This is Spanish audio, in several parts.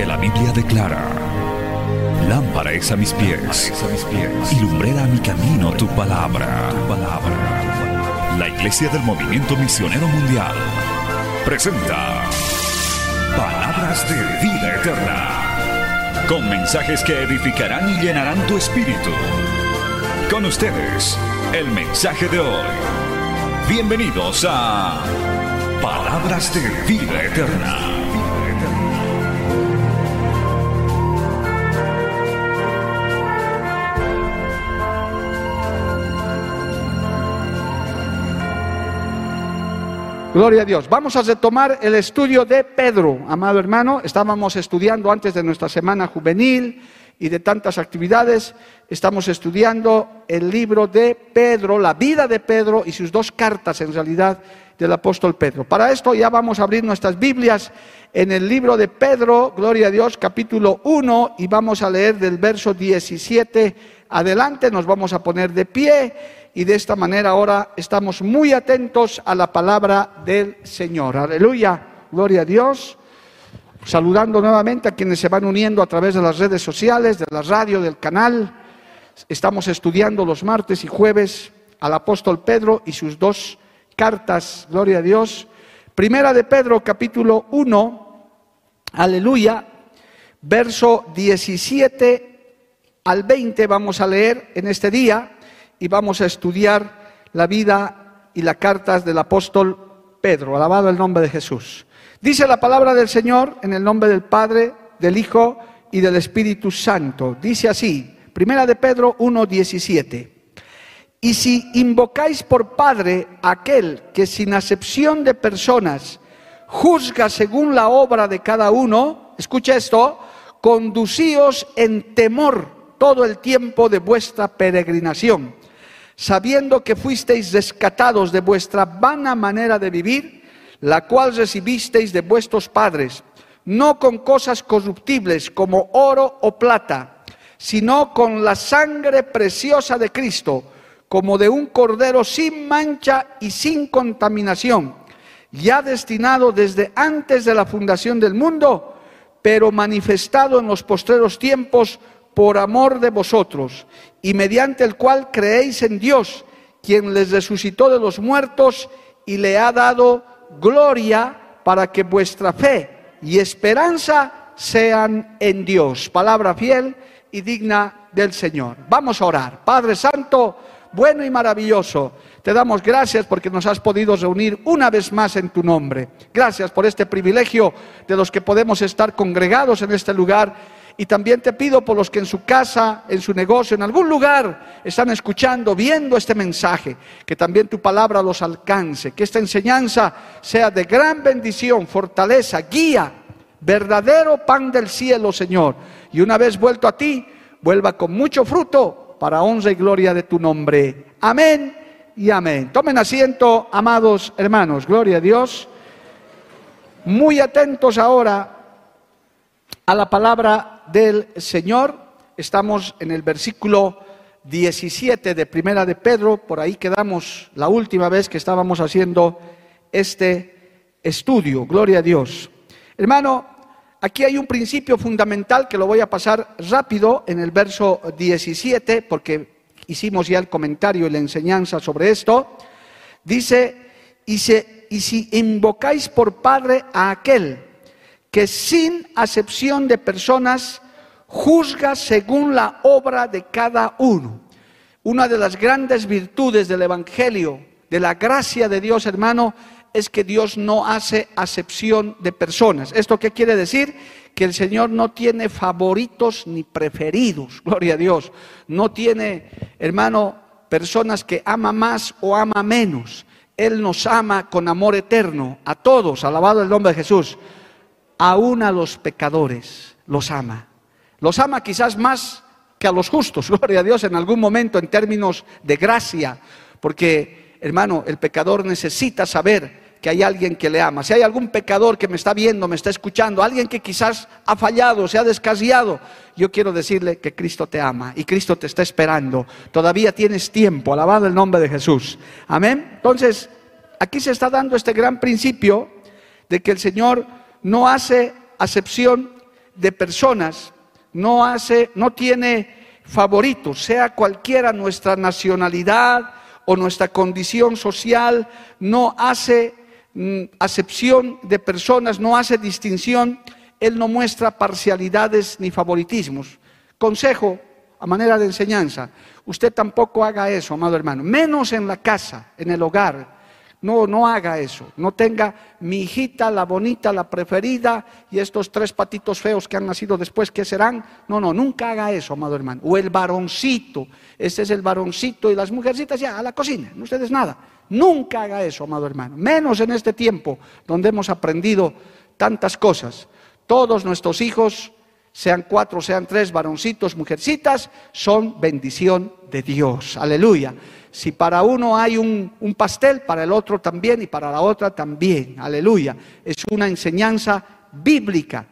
Porque la Biblia declara, lámpara es a mis pies, a mis pies y lumbrera a mi camino tu palabra. tu palabra. La Iglesia del Movimiento Misionero Mundial presenta Palabras de Vida Eterna, con mensajes que edificarán y llenarán tu espíritu. Con ustedes, el mensaje de hoy. Bienvenidos a Palabras de Vida Eterna. Gloria a Dios. Vamos a retomar el estudio de Pedro, amado hermano. Estábamos estudiando antes de nuestra semana juvenil y de tantas actividades. Estamos estudiando el libro de Pedro, la vida de Pedro y sus dos cartas en realidad del apóstol Pedro. Para esto ya vamos a abrir nuestras Biblias en el libro de Pedro, Gloria a Dios, capítulo 1 y vamos a leer del verso 17 adelante. Nos vamos a poner de pie y de esta manera ahora estamos muy atentos a la palabra del Señor. Aleluya, gloria a Dios. Saludando nuevamente a quienes se van uniendo a través de las redes sociales, de la radio, del canal. Estamos estudiando los martes y jueves al apóstol Pedro y sus dos cartas, gloria a Dios. Primera de Pedro, capítulo 1, aleluya, verso 17 al 20 vamos a leer en este día y vamos a estudiar la vida y las cartas del apóstol Pedro. Alabado el nombre de Jesús. Dice la palabra del Señor en el nombre del Padre, del Hijo y del Espíritu Santo. Dice así, Primera de Pedro 1:17. Y si invocáis por Padre aquel que sin acepción de personas juzga según la obra de cada uno, escucha esto, conducíos en temor todo el tiempo de vuestra peregrinación sabiendo que fuisteis rescatados de vuestra vana manera de vivir, la cual recibisteis de vuestros padres, no con cosas corruptibles como oro o plata, sino con la sangre preciosa de Cristo, como de un cordero sin mancha y sin contaminación, ya destinado desde antes de la fundación del mundo, pero manifestado en los postreros tiempos por amor de vosotros, y mediante el cual creéis en Dios, quien les resucitó de los muertos y le ha dado gloria para que vuestra fe y esperanza sean en Dios. Palabra fiel y digna del Señor. Vamos a orar. Padre Santo, bueno y maravilloso, te damos gracias porque nos has podido reunir una vez más en tu nombre. Gracias por este privilegio de los que podemos estar congregados en este lugar y también te pido por los que en su casa, en su negocio, en algún lugar están escuchando, viendo este mensaje, que también tu palabra los alcance, que esta enseñanza sea de gran bendición, fortaleza, guía, verdadero pan del cielo, Señor. Y una vez vuelto a ti, vuelva con mucho fruto para honra y gloria de tu nombre. Amén y amén. Tomen asiento, amados hermanos, gloria a Dios. Muy atentos ahora a la palabra del Señor. Estamos en el versículo 17 de Primera de Pedro, por ahí quedamos la última vez que estábamos haciendo este estudio. Gloria a Dios. Hermano, aquí hay un principio fundamental que lo voy a pasar rápido en el verso 17, porque hicimos ya el comentario y la enseñanza sobre esto. Dice, y, y si invocáis por Padre a aquel, que sin acepción de personas juzga según la obra de cada uno. Una de las grandes virtudes del Evangelio, de la gracia de Dios, hermano, es que Dios no hace acepción de personas. ¿Esto qué quiere decir? Que el Señor no tiene favoritos ni preferidos, gloria a Dios. No tiene, hermano, personas que ama más o ama menos. Él nos ama con amor eterno, a todos, alabado el nombre de Jesús aún a los pecadores los ama. Los ama quizás más que a los justos, gloria a Dios, en algún momento en términos de gracia, porque, hermano, el pecador necesita saber que hay alguien que le ama. Si hay algún pecador que me está viendo, me está escuchando, alguien que quizás ha fallado, se ha descasiado, yo quiero decirle que Cristo te ama y Cristo te está esperando. Todavía tienes tiempo, alabado el nombre de Jesús. Amén. Entonces, aquí se está dando este gran principio de que el Señor no hace acepción de personas, no hace, no tiene favoritos, sea cualquiera nuestra nacionalidad o nuestra condición social, no hace mm, acepción de personas, no hace distinción, Él no muestra parcialidades ni favoritismos. Consejo a manera de enseñanza, usted tampoco haga eso, amado hermano, menos en la casa, en el hogar, no, no haga eso. No tenga mi hijita, la bonita, la preferida y estos tres patitos feos que han nacido después, ¿qué serán? No, no, nunca haga eso, amado hermano. O el varoncito, este es el varoncito y las mujercitas ya a la cocina, no ustedes nada. Nunca haga eso, amado hermano. Menos en este tiempo donde hemos aprendido tantas cosas. Todos nuestros hijos, sean cuatro, sean tres, varoncitos, mujercitas, son bendición de Dios. Aleluya. Si para uno hay un, pastel, para el otro también y para la otra también. Aleluya. Es una enseñanza bíblica.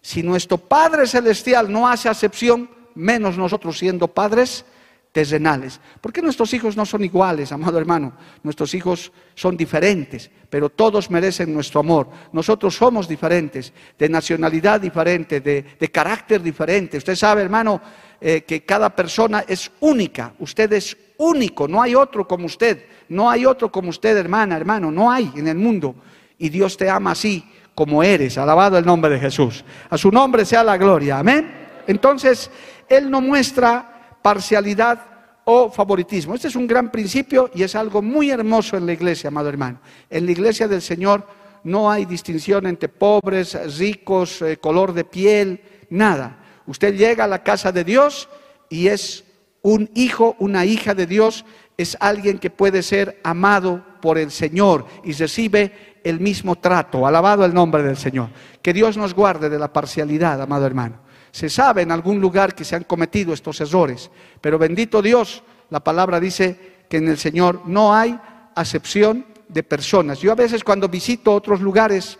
Si nuestro Padre Celestial no hace acepción, menos nosotros siendo padres terrenales. ¿Por qué nuestros hijos no son iguales, amado hermano? Nuestros hijos son diferentes, pero todos merecen nuestro amor. Nosotros somos diferentes, de nacionalidad diferente, de, de carácter diferente. Usted sabe, hermano, eh, que cada persona es única. Usted es único, no hay otro como usted. No hay otro como usted, hermana, hermano, no hay en el mundo. Y Dios te ama así como eres. Alabado el nombre de Jesús. A su nombre sea la gloria. Amén. Entonces, Él no muestra parcialidad o favoritismo. Este es un gran principio y es algo muy hermoso en la iglesia, amado hermano. En la iglesia del Señor no hay distinción entre pobres, ricos, eh, color de piel, nada. Usted llega a la casa de Dios y es un hijo, una hija de Dios, es alguien que puede ser amado por el Señor y recibe el mismo trato. Alabado el nombre del Señor. Que Dios nos guarde de la parcialidad, amado hermano. Se sabe en algún lugar que se han cometido estos errores, pero bendito Dios, la palabra dice que en el Señor no hay acepción de personas. Yo a veces cuando visito otros lugares,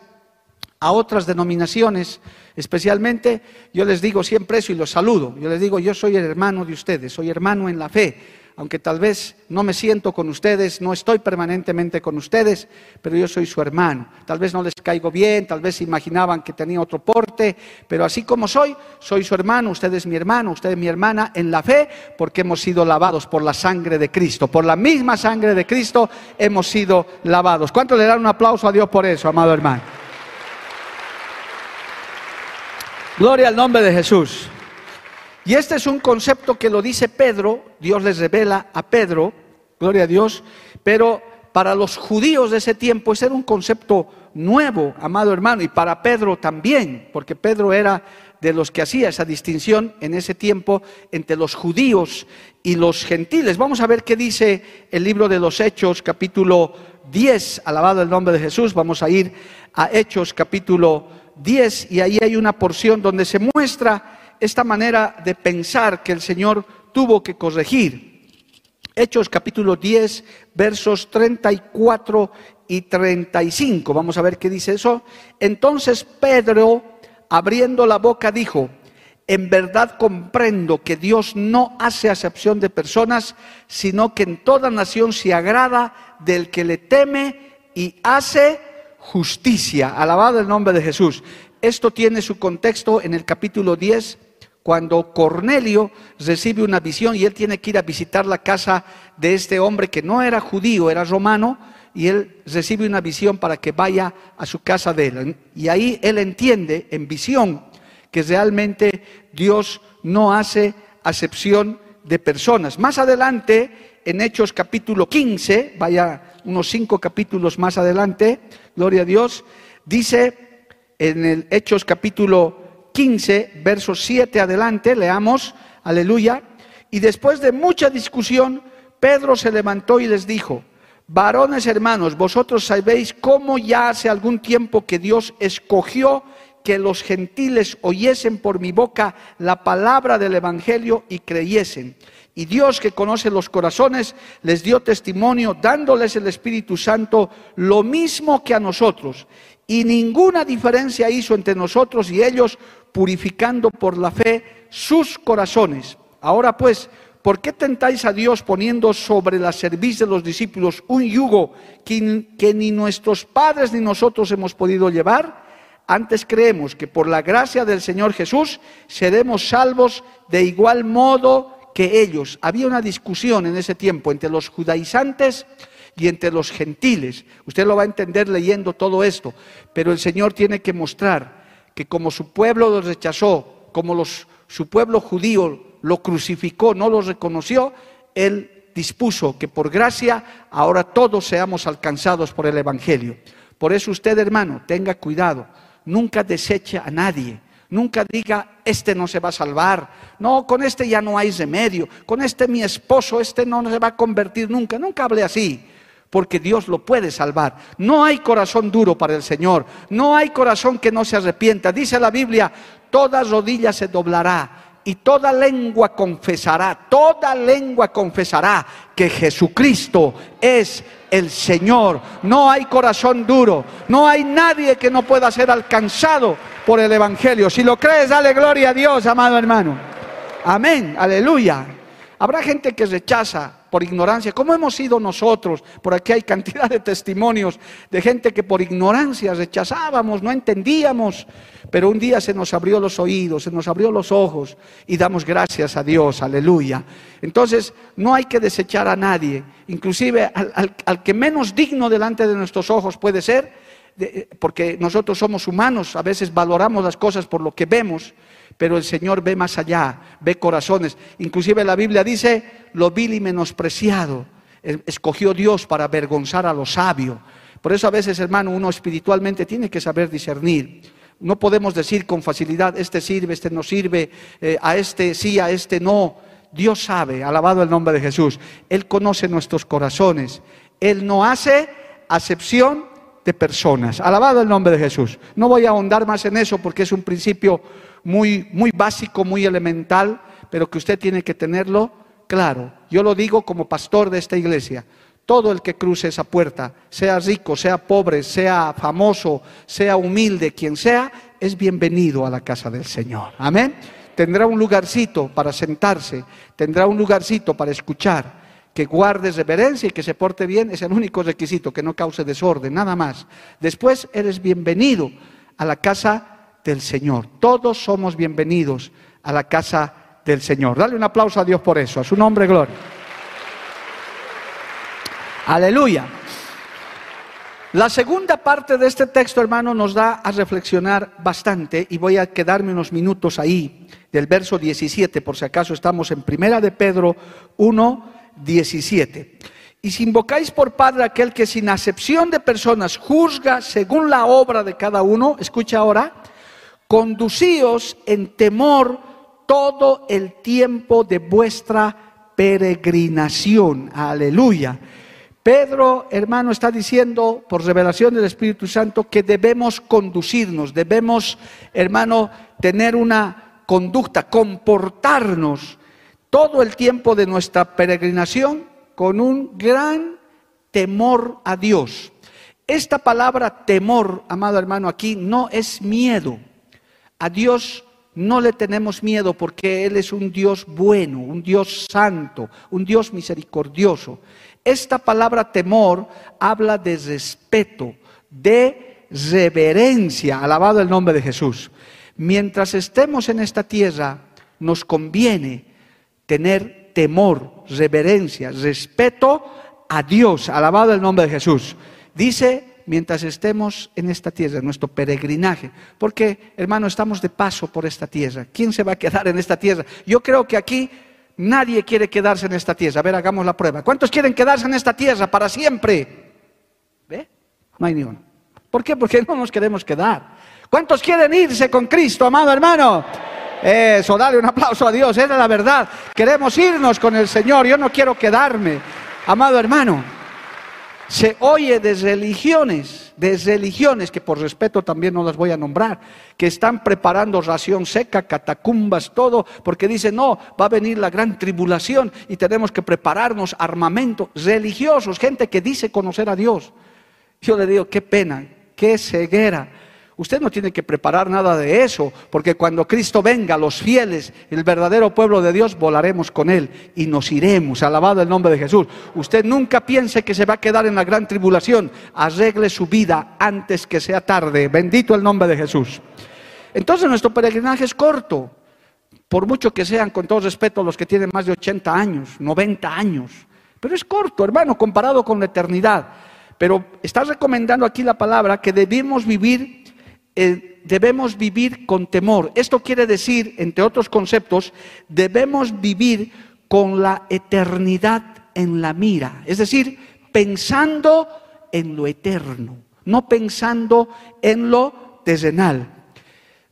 a otras denominaciones, especialmente, yo les digo siempre eso y los saludo. Yo les digo, yo soy el hermano de ustedes, soy hermano en la fe, aunque tal vez no me siento con ustedes, no estoy permanentemente con ustedes, pero yo soy su hermano. Tal vez no les caigo bien, tal vez imaginaban que tenía otro porte, pero así como soy, soy su hermano, usted es mi hermano, usted es mi hermana en la fe, porque hemos sido lavados por la sangre de Cristo. Por la misma sangre de Cristo hemos sido lavados. ¿Cuánto le dan un aplauso a Dios por eso, amado hermano? Gloria al nombre de Jesús. Y este es un concepto que lo dice Pedro, Dios les revela a Pedro, gloria a Dios, pero para los judíos de ese tiempo ese era un concepto nuevo, amado hermano, y para Pedro también, porque Pedro era de los que hacía esa distinción en ese tiempo entre los judíos y los gentiles. Vamos a ver qué dice el libro de los Hechos, capítulo 10, alabado el nombre de Jesús, vamos a ir a Hechos, capítulo 10 y ahí hay una porción donde se muestra esta manera de pensar que el Señor tuvo que corregir. Hechos capítulo 10, versos 34 y 35. Vamos a ver qué dice eso. Entonces Pedro, abriendo la boca, dijo, en verdad comprendo que Dios no hace acepción de personas, sino que en toda nación se agrada del que le teme y hace justicia. Alabado el nombre de Jesús. Esto tiene su contexto en el capítulo 10, cuando Cornelio recibe una visión y él tiene que ir a visitar la casa de este hombre que no era judío, era romano, y él recibe una visión para que vaya a su casa de él. Y ahí él entiende en visión que realmente Dios no hace acepción de personas. Más adelante, en Hechos capítulo 15, vaya unos cinco capítulos más adelante, gloria a Dios, dice en el Hechos capítulo 15, versos 7 adelante, leamos, aleluya, y después de mucha discusión, Pedro se levantó y les dijo, varones hermanos, vosotros sabéis cómo ya hace algún tiempo que Dios escogió que los gentiles oyesen por mi boca la palabra del Evangelio y creyesen. Y Dios que conoce los corazones les dio testimonio dándoles el Espíritu Santo lo mismo que a nosotros. Y ninguna diferencia hizo entre nosotros y ellos, purificando por la fe sus corazones. Ahora pues, ¿por qué tentáis a Dios poniendo sobre la cerviz de los discípulos un yugo que, que ni nuestros padres ni nosotros hemos podido llevar? Antes creemos que por la gracia del Señor Jesús seremos salvos de igual modo que ellos. Había una discusión en ese tiempo entre los judaizantes y entre los gentiles. Usted lo va a entender leyendo todo esto, pero el Señor tiene que mostrar que como su pueblo los rechazó, como los, su pueblo judío lo crucificó, no lo reconoció, Él dispuso que por gracia ahora todos seamos alcanzados por el Evangelio. Por eso usted, hermano, tenga cuidado, nunca deseche a nadie. Nunca diga, este no se va a salvar. No, con este ya no hay remedio. Con este mi esposo, este no se va a convertir nunca. Nunca hable así, porque Dios lo puede salvar. No hay corazón duro para el Señor. No hay corazón que no se arrepienta. Dice la Biblia, toda rodilla se doblará y toda lengua confesará, toda lengua confesará que Jesucristo es el Señor. No hay corazón duro, no hay nadie que no pueda ser alcanzado por el Evangelio. Si lo crees, dale gloria a Dios, amado hermano. Amén, aleluya. Habrá gente que rechaza por ignorancia, como hemos sido nosotros. Por aquí hay cantidad de testimonios de gente que por ignorancia rechazábamos, no entendíamos, pero un día se nos abrió los oídos, se nos abrió los ojos y damos gracias a Dios, aleluya. Entonces, no hay que desechar a nadie, inclusive al, que menos digno delante de nuestros ojos puede ser, porque nosotros somos humanos, a veces valoramos las cosas por lo que vemos, pero el Señor ve más allá, ve corazones. Inclusive la Biblia dice, lo vil y menospreciado, escogió Dios para avergonzar a lo sabio. Por eso a veces, hermano, uno espiritualmente tiene que saber discernir. No podemos decir con facilidad, este sirve, este no sirve, eh, a este sí, a este no. Dios sabe, alabado el nombre de Jesús. Él conoce nuestros corazones. Él no hace acepción de personas. Alabado el nombre de Jesús. No voy a ahondar más en eso porque es un principio muy, muy básico, muy elemental, pero que usted tiene que tenerlo claro. Yo lo digo como pastor de esta iglesia. Todo el que cruce esa puerta, sea rico, sea pobre, sea famoso, sea humilde, quien sea, es bienvenido a la casa del Señor. Amén. Tendrá un lugarcito para sentarse, tendrá un lugarcito para escuchar que guarde reverencia y que se porte bien, es el único requisito, que no cause desorden, nada más. Después eres bienvenido a la casa del Señor. Todos somos bienvenidos a la casa del Señor. Dale un aplauso a Dios por eso, a su nombre gloria. Aleluya. La segunda parte de este texto, hermano, nos da a reflexionar bastante y voy a quedarme unos minutos ahí, del verso 17, por si acaso estamos en Primera de Pedro 1, 17. Y si invocáis por Padre aquel que sin acepción de personas juzga según la obra de cada uno, escucha ahora, conducíos en temor todo el tiempo de vuestra peregrinación. Aleluya. Pedro, hermano, está diciendo por revelación del Espíritu Santo que debemos conducirnos, debemos, hermano, tener una conducta, comportarnos todo el tiempo de nuestra peregrinación con un gran temor a Dios. Esta palabra temor, amado hermano, aquí no es miedo. A Dios no le tenemos miedo porque Él es un Dios bueno, un Dios santo, un Dios misericordioso. Esta palabra temor habla de respeto, de reverencia, alabado el nombre de Jesús. Mientras estemos en esta tierra, nos conviene tener temor, reverencia, respeto a Dios, alabado el nombre de Jesús. Dice, mientras estemos en esta tierra, en nuestro peregrinaje, porque hermano, estamos de paso por esta tierra. ¿Quién se va a quedar en esta tierra? Yo creo que aquí nadie quiere quedarse en esta tierra. A ver, hagamos la prueba. ¿Cuántos quieren quedarse en esta tierra para siempre? ¿Ve? No hay ni. ¿Por qué? Porque no nos queremos quedar. ¿Cuántos quieren irse con Cristo, amado hermano? Eso, dale un aplauso a Dios, esa es la verdad. Queremos irnos con el Señor, yo no quiero quedarme. Amado hermano, se oye de religiones, de religiones que por respeto también no las voy a nombrar, que están preparando ración seca, catacumbas, todo, porque dicen, no, va a venir la gran tribulación y tenemos que prepararnos armamento. Religiosos, gente que dice conocer a Dios. Yo le digo, qué pena, qué ceguera Usted no tiene que preparar nada de eso, porque cuando Cristo venga, los fieles, el verdadero pueblo de Dios, volaremos con Él y nos iremos. Alabado el nombre de Jesús. Usted nunca piense que se va a quedar en la gran tribulación. Arregle su vida antes que sea tarde. Bendito el nombre de Jesús. Entonces nuestro peregrinaje es corto, por mucho que sean, con todo respeto, los que tienen más de 80 años, 90 años. Pero es corto, hermano, comparado con la eternidad. Pero está recomendando aquí la palabra que debemos vivir eh, debemos vivir con temor. Esto quiere decir, entre otros conceptos, debemos vivir con la eternidad en la mira. Es decir, pensando en lo eterno, no pensando en lo terrenal.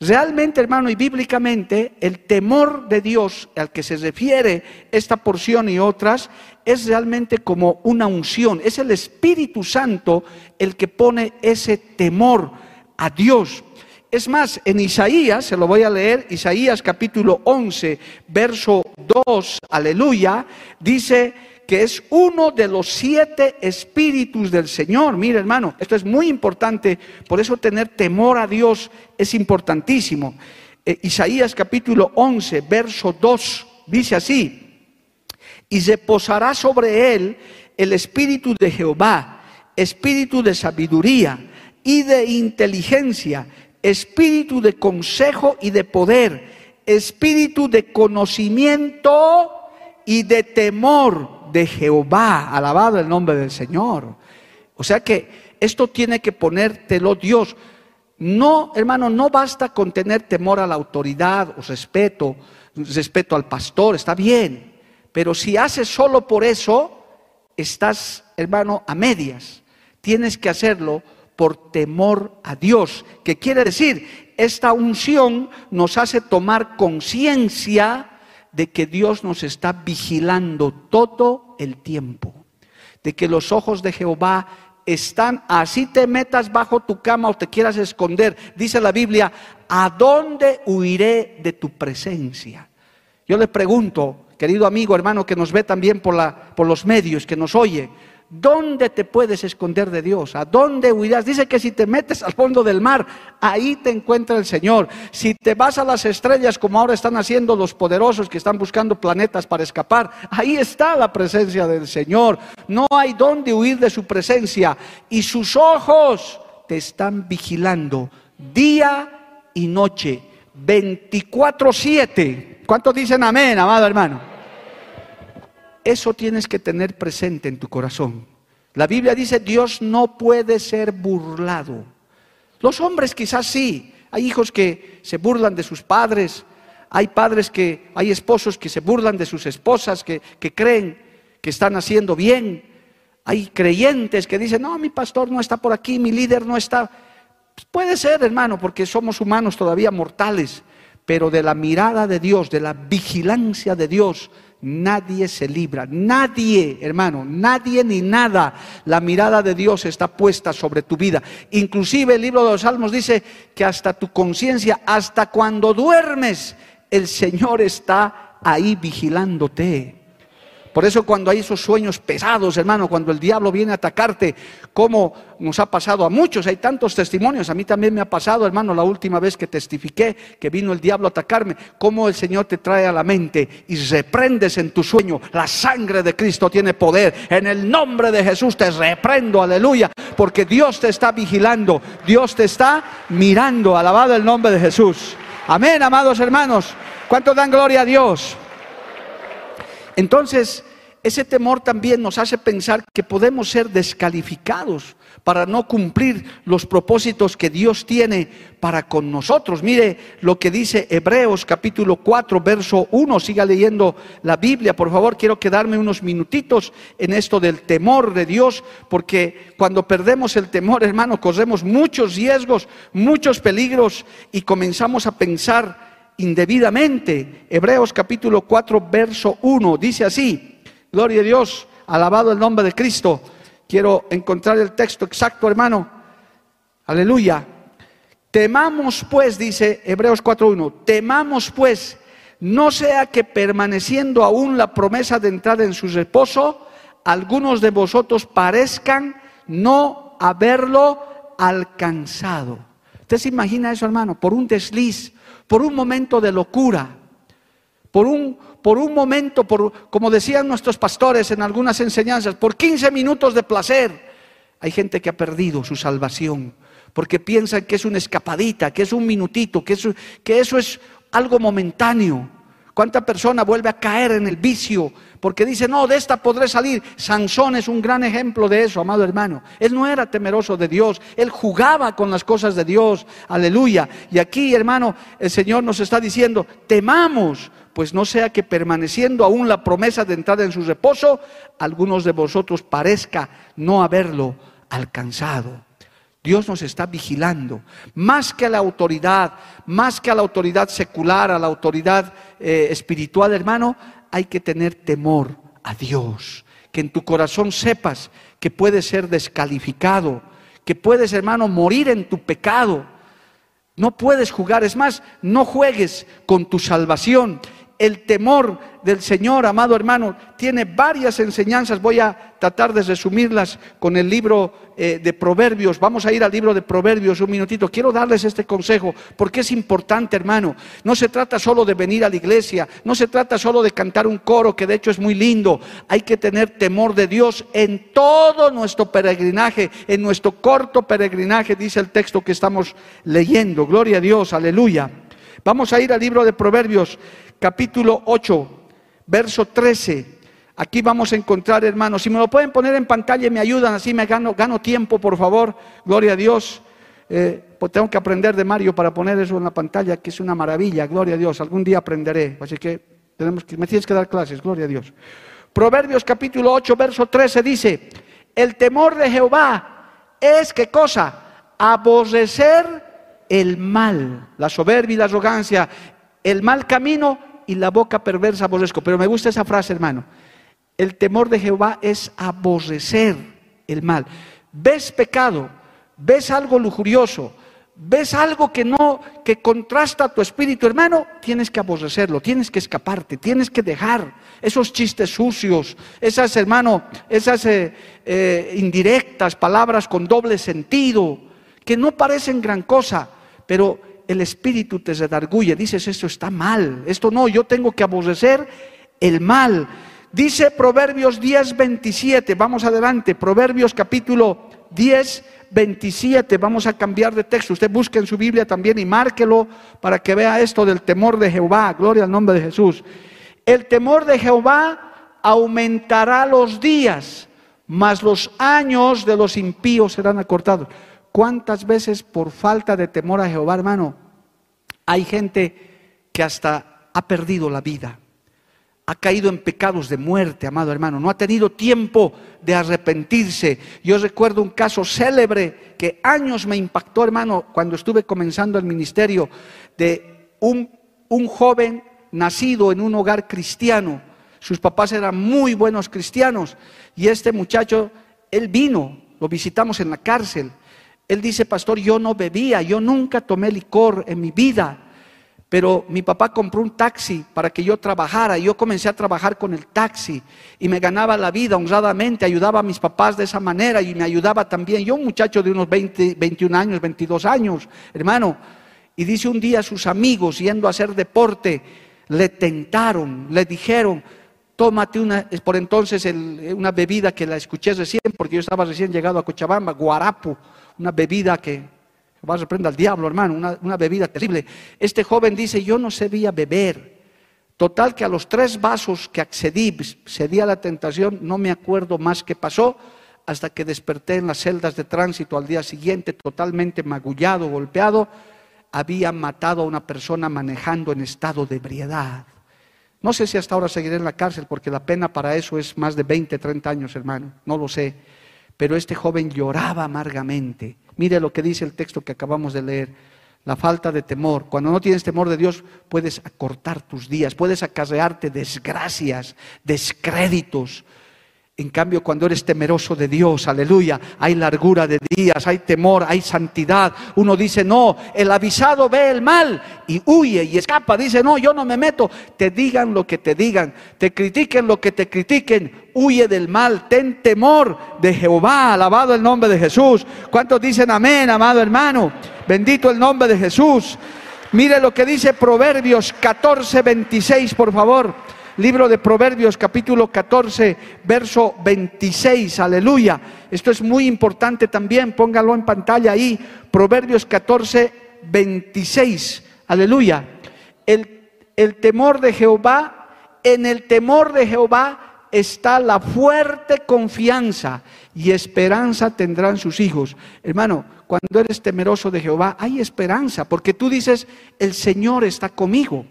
Realmente, hermano, y bíblicamente, el temor de Dios al que se refiere esta porción y otras es realmente como una unción. Es el Espíritu Santo el que pone ese temor a Dios. Es más, en Isaías, se lo voy a leer, Isaías capítulo 11, verso 2, aleluya, dice que es uno de los siete espíritus del Señor. Mire hermano, esto es muy importante, por eso tener temor a Dios es importantísimo. Eh, Isaías capítulo 11, verso 2, dice así, y se posará sobre él el espíritu de Jehová, espíritu de sabiduría y de inteligencia, espíritu de consejo y de poder, espíritu de conocimiento y de temor de Jehová. Alabado el nombre del Señor. O sea que esto tiene que ponértelo Dios. No, hermano, no basta con tener temor a la autoridad o respeto, respeto al pastor, está bien. Pero si haces solo por eso, estás, hermano, a medias. Tienes que hacerlo por temor a Dios, que quiere decir, esta unción nos hace tomar conciencia de que Dios nos está vigilando todo el tiempo, de que los ojos de Jehová están, así te metas bajo tu cama o te quieras esconder, dice la Biblia, ¿a dónde huiré de tu presencia? Yo le pregunto, querido amigo, hermano, que nos ve también por, la, por los medios, que nos oye, ¿Dónde te puedes esconder de Dios? ¿A dónde huirás? Dice que si te metes al fondo del mar, ahí te encuentra el Señor. Si te vas a las estrellas, como ahora están haciendo los poderosos que están buscando planetas para escapar, ahí está la presencia del Señor. No hay dónde huir de su presencia. Y sus ojos te están vigilando día y noche, 24-7. ¿Cuántos dicen amén, amado hermano? Eso tienes que tener presente en tu corazón. La Biblia dice, Dios no puede ser burlado. Los hombres quizás sí. Hay hijos que se burlan de sus padres. Hay padres que, hay esposos que se burlan de sus esposas, que, que creen que están haciendo bien. Hay creyentes que dicen, no, mi pastor no está por aquí, mi líder no está. Pues puede ser, hermano, porque somos humanos todavía mortales, pero de la mirada de Dios, de la vigilancia de Dios, Nadie se libra, nadie, hermano, nadie ni nada. La mirada de Dios está puesta sobre tu vida. Inclusive el libro de los Salmos dice que hasta tu conciencia, hasta cuando duermes, el Señor está ahí vigilándote. Por eso cuando hay esos sueños pesados, hermano, cuando el diablo viene a atacarte, como nos ha pasado a muchos, hay tantos testimonios, a mí también me ha pasado, hermano, la última vez que testifiqué que vino el diablo a atacarme, cómo el Señor te trae a la mente y reprendes en tu sueño, la sangre de Cristo tiene poder, en el nombre de Jesús te reprendo, aleluya, porque Dios te está vigilando, Dios te está mirando, alabado el nombre de Jesús. Amén, amados hermanos, ¿cuánto dan gloria a Dios? Entonces, ese temor también nos hace pensar que podemos ser descalificados para no cumplir los propósitos que Dios tiene para con nosotros. Mire lo que dice Hebreos capítulo 4, verso 1. Siga leyendo la Biblia, por favor. Quiero quedarme unos minutitos en esto del temor de Dios, porque cuando perdemos el temor, hermano, corremos muchos riesgos, muchos peligros y comenzamos a pensar indebidamente. Hebreos capítulo 4, verso 1, dice así, gloria a Dios, alabado el nombre de Cristo. Quiero encontrar el texto exacto, hermano. Aleluya. Temamos pues, dice Hebreos 4.1, temamos pues, no sea que permaneciendo aún la promesa de entrar en su reposo, algunos de vosotros parezcan no haberlo alcanzado. ¿Usted se imagina eso, hermano? Por un desliz, por un momento de locura, por un, por un momento, por, como decían nuestros pastores en algunas enseñanzas, por 15 minutos de placer. Hay gente que ha perdido su salvación porque piensan que es una escapadita, que es un minutito, que eso, que eso es algo momentáneo. ¿Cuánta persona vuelve a caer en el vicio? Porque dice, no, de esta podré salir. Sansón es un gran ejemplo de eso, amado hermano. Él no era temeroso de Dios, él jugaba con las cosas de Dios. Aleluya. Y aquí, hermano, el Señor nos está diciendo, temamos, pues no sea que permaneciendo aún la promesa de entrar en su reposo, algunos de vosotros parezca no haberlo alcanzado. Dios nos está vigilando, más que a la autoridad, más que a la autoridad secular, a la autoridad eh, espiritual, hermano, hay que tener temor a Dios. Que en tu corazón sepas que puedes ser descalificado, que puedes, hermano, morir en tu pecado. No puedes jugar, es más, no juegues con tu salvación el temor del Señor, amado hermano, tiene varias enseñanzas. Voy a tratar de resumirlas con el libro eh, de Proverbios. Vamos a ir al libro de Proverbios un minutito. Quiero darles este consejo porque es importante, hermano. No se trata solo de venir a la iglesia, no se trata solo de cantar un coro, que de hecho es muy lindo. Hay que tener temor de Dios en todo nuestro peregrinaje, en nuestro corto peregrinaje, dice el texto que estamos leyendo. Gloria a Dios, aleluya. Vamos a ir al libro de Proverbios, capítulo 8, verso 13. Aquí vamos a encontrar, hermanos, si me lo pueden poner en pantalla y me ayudan, así me gano, gano tiempo, por favor. Gloria a Dios. Eh, pues tengo que aprender de Mario para poner eso en la pantalla, que es una maravilla, gloria a Dios. Algún día aprenderé. Así que, tenemos que me tienes que dar clases, gloria a Dios. Proverbios capítulo 8, verso 13 dice, el temor de Jehová es qué cosa? Aborrecer el mal, la soberbia y la arrogancia, el mal camino y la boca perversa aborrezco. Pero me gusta esa frase, hermano. El temor de Jehová es aborrecer el mal. Ves pecado, ves algo lujurioso, ves algo que no, que contrasta tu espíritu, hermano, tienes que aborrecerlo, tienes que escaparte, tienes que dejar esos chistes sucios, esas, hermano, esas eh, eh, indirectas palabras con doble sentido, que no parecen gran cosa, pero el espíritu te redarguye, dices, esto está mal, esto no, yo tengo que aborrecer el mal. Dice Proverbios 10, 27, vamos adelante, Proverbios capítulo 10, 27, vamos a cambiar de texto, usted busque en su Biblia también y márquelo para que vea esto del temor de Jehová, gloria al nombre de Jesús. El temor de Jehová aumentará los días, mas los años de los impíos serán acortados. ¿Cuántas veces por falta de temor a Jehová, hermano, hay gente que hasta ha perdido la vida? ha caído en pecados de muerte, amado hermano, no ha tenido tiempo de arrepentirse. Yo recuerdo un caso célebre que años me impactó, hermano, cuando estuve comenzando el ministerio, de un, un joven nacido en un hogar cristiano. Sus papás eran muy buenos cristianos y este muchacho, él vino, lo visitamos en la cárcel él dice, pastor, yo no bebía, yo nunca tomé licor en mi vida, pero mi papá compró un taxi para que yo trabajara. Y yo comencé a trabajar con el taxi y me ganaba la vida honradamente, ayudaba a mis papás de esa manera y me ayudaba también. Yo, un muchacho de unos 20, 21 años, 22 años, hermano, y dice un día a sus amigos yendo a hacer deporte, le tentaron, le dijeron, tómate una, por entonces una bebida que la escuché recién, porque yo estaba recién llegado a Cochabamba, guarapo una bebida que va a reprender al diablo, hermano, una, bebida terrible. Este joven dice, yo no sabía beber. Total que a los tres vasos que accedí, cedí a la tentación, no me acuerdo más qué pasó, hasta que desperté en las celdas de tránsito al día siguiente, totalmente magullado, golpeado, había matado a una persona manejando en estado de ebriedad. No sé si hasta ahora seguiré en la cárcel, porque la pena para eso es más de 20, 30 años, hermano, no lo sé. Pero este joven lloraba amargamente. Mire lo que dice el texto que acabamos de leer. La falta de temor. Cuando no tienes temor de Dios, puedes acortar tus días, puedes acarrearte desgracias, descréditos. En cambio, cuando eres temeroso de Dios, aleluya, hay largura de días, hay temor, hay santidad. Uno dice, no, el avisado ve el mal y huye y escapa. Dice, no, yo no me meto. Te digan lo que te digan, te critiquen lo que te critiquen. Huye del mal, ten temor de Jehová. Alabado el nombre de Jesús. ¿Cuántos dicen amén, amado hermano? Bendito el nombre de Jesús. Mire lo que dice Proverbios 14, 26, por favor. Libro de Proverbios capítulo 14, verso 26, aleluya. Esto es muy importante también, póngalo en pantalla ahí. Proverbios 14, 26, aleluya. El, el temor de Jehová, en el temor de Jehová está la fuerte confianza y esperanza tendrán sus hijos. Hermano, cuando eres temeroso de Jehová, hay esperanza, porque tú dices, el Señor está conmigo.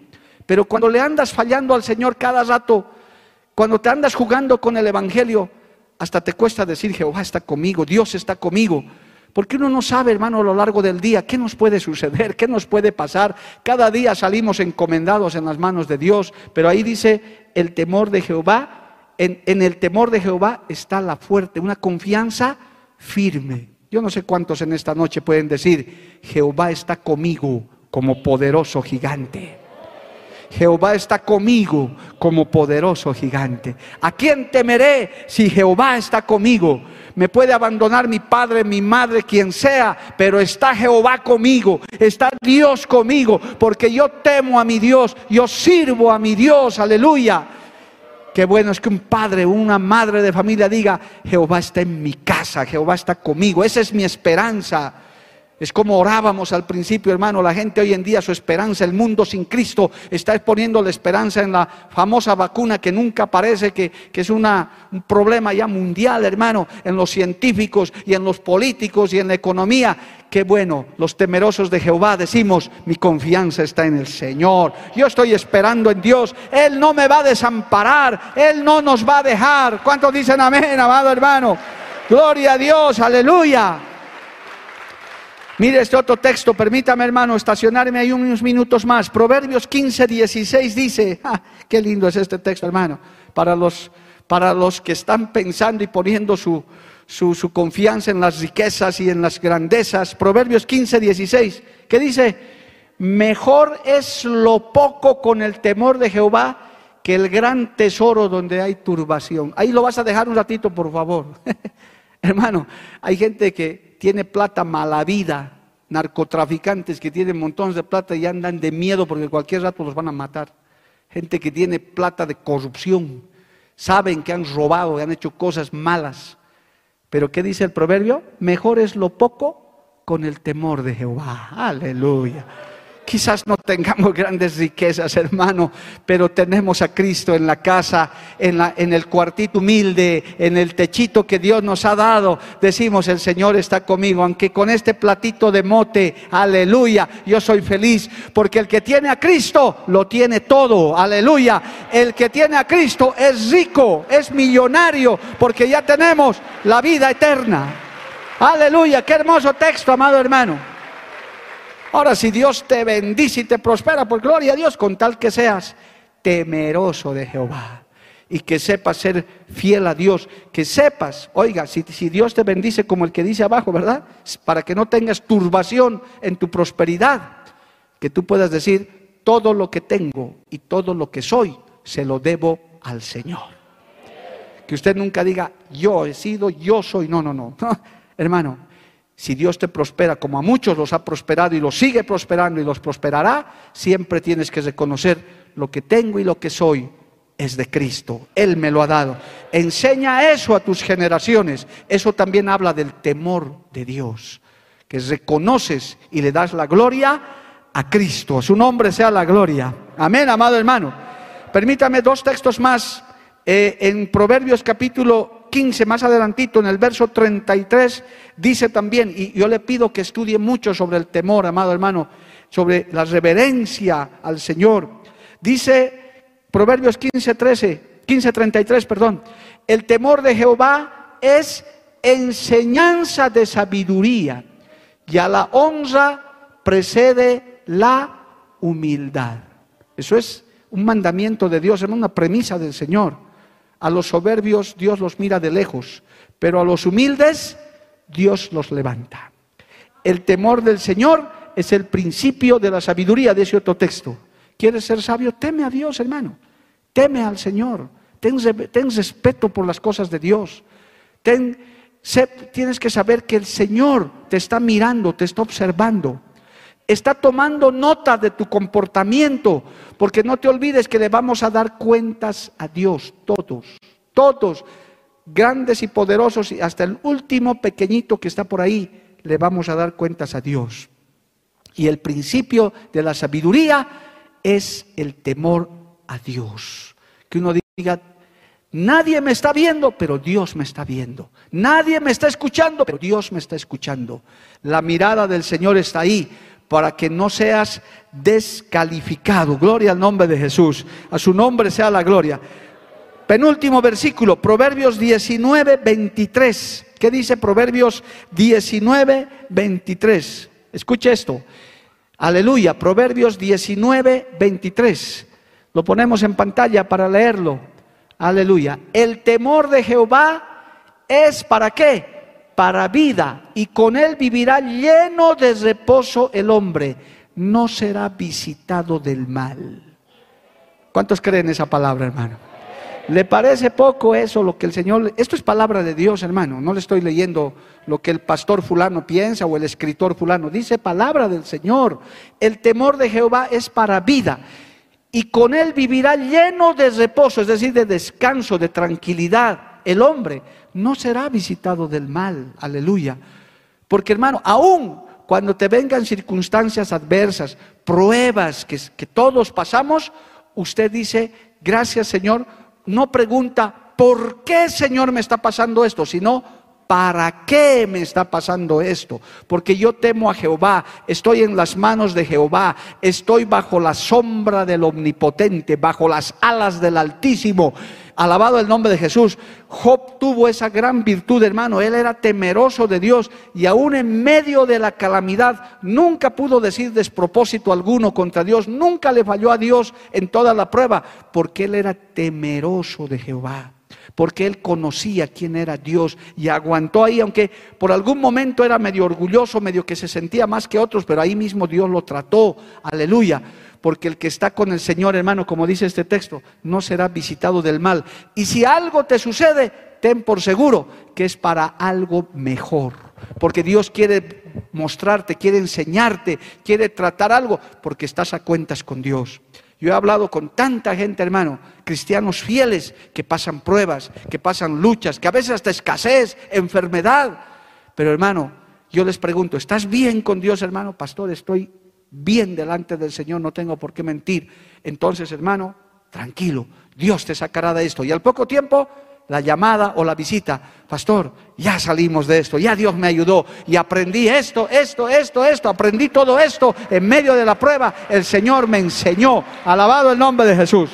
Pero cuando le andas fallando al Señor cada rato, cuando te andas jugando con el Evangelio, hasta te cuesta decir, Jehová está conmigo, Dios está conmigo. Porque uno no sabe, hermano, a lo largo del día qué nos puede suceder, qué nos puede pasar. Cada día salimos encomendados en las manos de Dios, pero ahí dice el temor de Jehová. En, en el temor de Jehová está la fuerte, una confianza firme. Yo no sé cuántos en esta noche pueden decir, Jehová está conmigo como poderoso gigante. Jehová está conmigo como poderoso gigante. ¿A quién temeré si Jehová está conmigo? Me puede abandonar mi padre, mi madre, quien sea, pero está Jehová conmigo, está Dios conmigo, porque yo temo a mi Dios, yo sirvo a mi Dios, aleluya. Qué bueno es que un padre, una madre de familia diga, Jehová está en mi casa, Jehová está conmigo, esa es mi esperanza. Es como orábamos al principio, hermano. La gente hoy en día, su esperanza, el mundo sin Cristo, está poniendo la esperanza en la famosa vacuna que nunca parece que, que es un problema ya mundial, hermano, en los científicos y en los políticos y en la economía. Qué bueno, los temerosos de Jehová decimos, mi confianza está en el Señor. Yo estoy esperando en Dios. Él no me va a desamparar. Él no nos va a dejar. ¿Cuántos dicen amén, amado hermano? Gloria a Dios, aleluya. Mire este otro texto, permítame hermano estacionarme ahí unos minutos más. Proverbios 15, 16 dice, ah, qué lindo es este texto hermano, para los, para los que están pensando y poniendo su, su, su confianza en las riquezas y en las grandezas. Proverbios 15, 16, que dice, mejor es lo poco con el temor de Jehová que el gran tesoro donde hay turbación. Ahí lo vas a dejar un ratito, por favor. Hermano, hay gente que tiene plata mala vida, narcotraficantes que tienen montones de plata y andan de miedo porque cualquier rato los van a matar. Gente que tiene plata de corrupción, saben que han robado, que han hecho cosas malas. Pero ¿qué dice el proverbio? Mejor es lo poco con el temor de Jehová. Aleluya. Quizás no tengamos grandes riquezas, hermano, pero tenemos a Cristo en la casa, en, la, en, el cuartito humilde, en el techito que Dios nos ha dado. Decimos, el Señor está conmigo, aunque con este platito de mote, aleluya, yo soy feliz, porque el que tiene a Cristo lo tiene todo, aleluya. El que tiene a Cristo es rico, es millonario, porque ya tenemos la vida eterna. Aleluya, qué hermoso texto, amado hermano. Ahora, si Dios te bendice y te prospera, por gloria a Dios, con tal que seas temeroso de Jehová y que sepas ser fiel a Dios, que sepas, oiga, si, si, Dios te bendice como el que dice abajo, ¿verdad? Para que no tengas turbación en tu prosperidad, que tú puedas decir, todo lo que tengo y todo lo que soy, se lo debo al Señor. Que usted nunca diga, yo he sido, yo soy, no, no, no. Hermano, si Dios te prospera como a muchos los ha prosperado y los sigue prosperando y los prosperará, siempre tienes que reconocer lo que tengo y lo que soy es de Cristo. Él me lo ha dado. Enseña eso a tus generaciones. Eso también habla del temor de Dios, que reconoces y le das la gloria a Cristo. A su nombre sea la gloria. Amén, amado hermano. Permítame dos textos más. Eh, en Proverbios capítulo 15, más adelantito, en el verso 33, dice también, y yo le pido que estudie mucho sobre el temor, amado hermano, sobre la reverencia al Señor. Dice Proverbios 15, 13, 15, 33, perdón, el temor de Jehová es enseñanza de sabiduría y a la honra precede la humildad. Eso es un mandamiento de Dios, es una premisa del Señor. A los soberbios Dios los mira de lejos, pero a los humildes Dios los levanta. El temor del Señor es el principio de la sabiduría, de ese otro texto. ¿Quieres ser sabio? Teme a Dios, hermano. Teme al Señor. Ten, respeto por las cosas de Dios. tienes que saber que el Señor te está mirando, te está observando. Está tomando nota de tu comportamiento, porque no te olvides que le vamos a dar cuentas a Dios, todos, todos, grandes y poderosos, y hasta el último pequeñito que está por ahí, le vamos a dar cuentas a Dios. Y el principio de la sabiduría es el temor a Dios. Que uno diga, nadie me está viendo, pero Dios me está viendo. Nadie me está escuchando, pero Dios me está escuchando. La mirada del Señor está ahí para que no seas descalificado. Gloria al nombre de Jesús. A su nombre sea la gloria. Penúltimo versículo, Proverbios 19, 23. ¿Qué dice Proverbios 19, 23? Escuche esto. Aleluya, Proverbios 19, 23. Lo ponemos en pantalla para leerlo. Aleluya. El temor de Jehová es para qué? Para vida. Y con él vivirá lleno de reposo el hombre. No será visitado del mal. ¿Cuántos creen esa palabra, hermano? ¿Le parece poco eso lo que el Señor... Esto es palabra de Dios, hermano. No le estoy leyendo lo que el pastor fulano piensa o el escritor fulano. Dice palabra del Señor. El temor de Jehová es para vida. Y con él vivirá lleno de reposo, es decir, de descanso, de tranquilidad. El hombre no será visitado del mal. Aleluya. Porque hermano, aún cuando te vengan circunstancias adversas, pruebas que, que todos pasamos, usted dice, gracias Señor no pregunta, ¿por qué Señor me está pasando esto? Sino, ¿para qué me está pasando esto? Porque yo temo a Jehová, estoy en las manos de Jehová, estoy bajo la sombra del Omnipotente, bajo las alas del Altísimo. Alabado el nombre de Jesús. Job tuvo esa gran virtud, hermano. Él era temeroso de Dios y aún en medio de la calamidad nunca pudo decir despropósito alguno contra Dios. Nunca le falló a Dios en toda la prueba porque él era temeroso de Jehová porque él conocía quién era Dios y aguantó ahí, aunque por algún momento era medio orgulloso, medio que se sentía más que otros, pero ahí mismo Dios lo trató, aleluya porque el que está con el Señor, hermano, como dice este texto, no será visitado del mal. Y si algo te sucede, ten por seguro que es para algo mejor, porque Dios quiere mostrarte, quiere enseñarte, quiere tratar algo, porque estás a cuentas con Dios. Yo he hablado con tanta gente, hermano, cristianos fieles que pasan pruebas, que pasan luchas, que a veces hasta escasez, enfermedad. Pero hermano, yo les pregunto, ¿estás bien con Dios, hermano? Pastor, estoy bien delante del Señor, no tengo por qué mentir. Entonces, hermano, tranquilo, Dios te sacará de esto. Y al poco tiempo, la llamada o la visita, pastor, ya salimos de esto, ya Dios me ayudó y aprendí esto, esto, esto, esto, aprendí todo esto en medio de la prueba, el Señor me enseñó. Alabado el nombre de Jesús.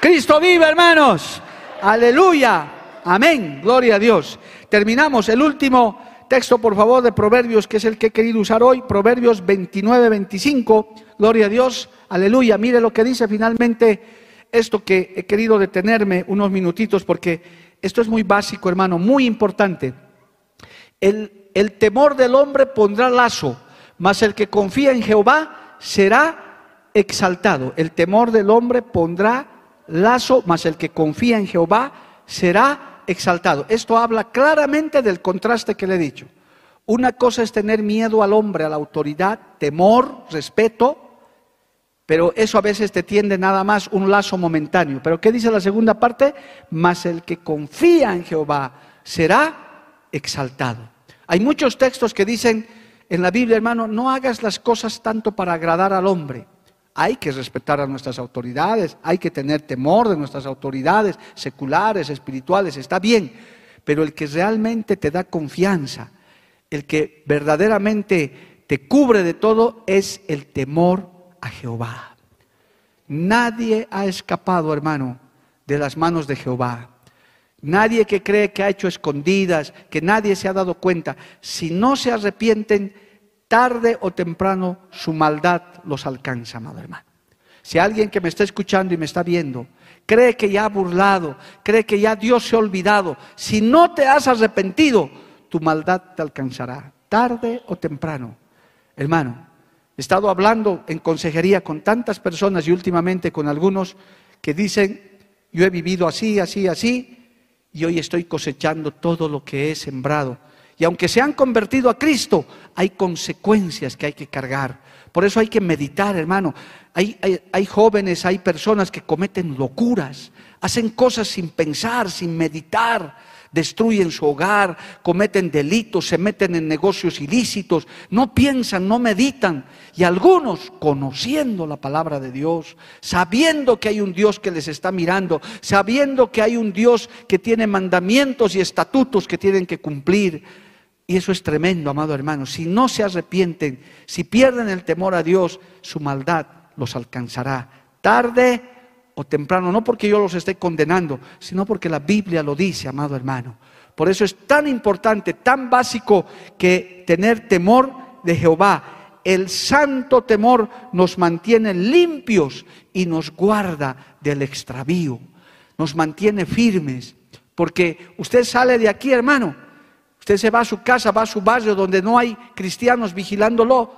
Cristo vive, hermanos. Aleluya. Amén. Gloria a Dios. Terminamos el último texto, por favor, de Proverbios, que es el que he querido usar hoy, Proverbios 29, 25. Gloria a Dios, aleluya. Mire lo que dice finalmente esto que he querido detenerme unos minutitos, porque esto es muy básico, hermano, muy importante. El, temor del hombre pondrá lazo, mas el que confía en Jehová será exaltado. El temor del hombre pondrá lazo, mas el que confía en Jehová será exaltado. Esto habla claramente del contraste que le he dicho. Una cosa es tener miedo al hombre, a la autoridad, temor, respeto, pero eso a veces te tiende nada más un lazo momentáneo. Pero ¿qué dice la segunda parte? Mas el que confía en Jehová será exaltado. Hay muchos textos que dicen en la Biblia, hermano, no hagas las cosas tanto para agradar al hombre, hay que respetar a nuestras autoridades, hay que tener temor de nuestras autoridades seculares, espirituales, está bien, pero el que realmente te da confianza, el que verdaderamente te cubre de todo es el temor a Jehová. Nadie ha escapado, hermano, de las manos de Jehová. Nadie que cree que ha hecho escondidas, que nadie se ha dado cuenta, si no se arrepienten, tarde o temprano su maldad los alcanza, amado hermano. Si alguien que me está escuchando y me está viendo cree que ya ha burlado, cree que ya Dios se ha olvidado, si no te has arrepentido, tu maldad te alcanzará, tarde o temprano. Hermano, he estado hablando en consejería con tantas personas y últimamente con algunos que dicen, yo he vivido así, así, así, y hoy estoy cosechando todo lo que he sembrado. Y aunque se han convertido a Cristo, hay consecuencias que hay que cargar. Por eso hay que meditar, hermano. Hay, jóvenes, hay personas que cometen locuras, hacen cosas sin pensar, sin meditar, destruyen su hogar, cometen delitos, se meten en negocios ilícitos, no piensan, no meditan. Y algunos, conociendo la palabra de Dios, sabiendo que hay un Dios que les está mirando, sabiendo que hay un Dios que tiene mandamientos y estatutos que tienen que cumplir, y eso es tremendo, amado hermano. Si no se arrepienten, si pierden el temor a Dios, su maldad los alcanzará. Tarde o temprano, no porque yo los esté condenando, sino porque la Biblia lo dice, amado hermano. Por eso es tan importante, tan básico que tener temor de Jehová. El santo temor nos mantiene limpios y nos guarda del extravío, nos mantiene firmes. Porque usted sale de aquí, hermano, Usted se va a su casa, va a su barrio donde no hay cristianos vigilándolo,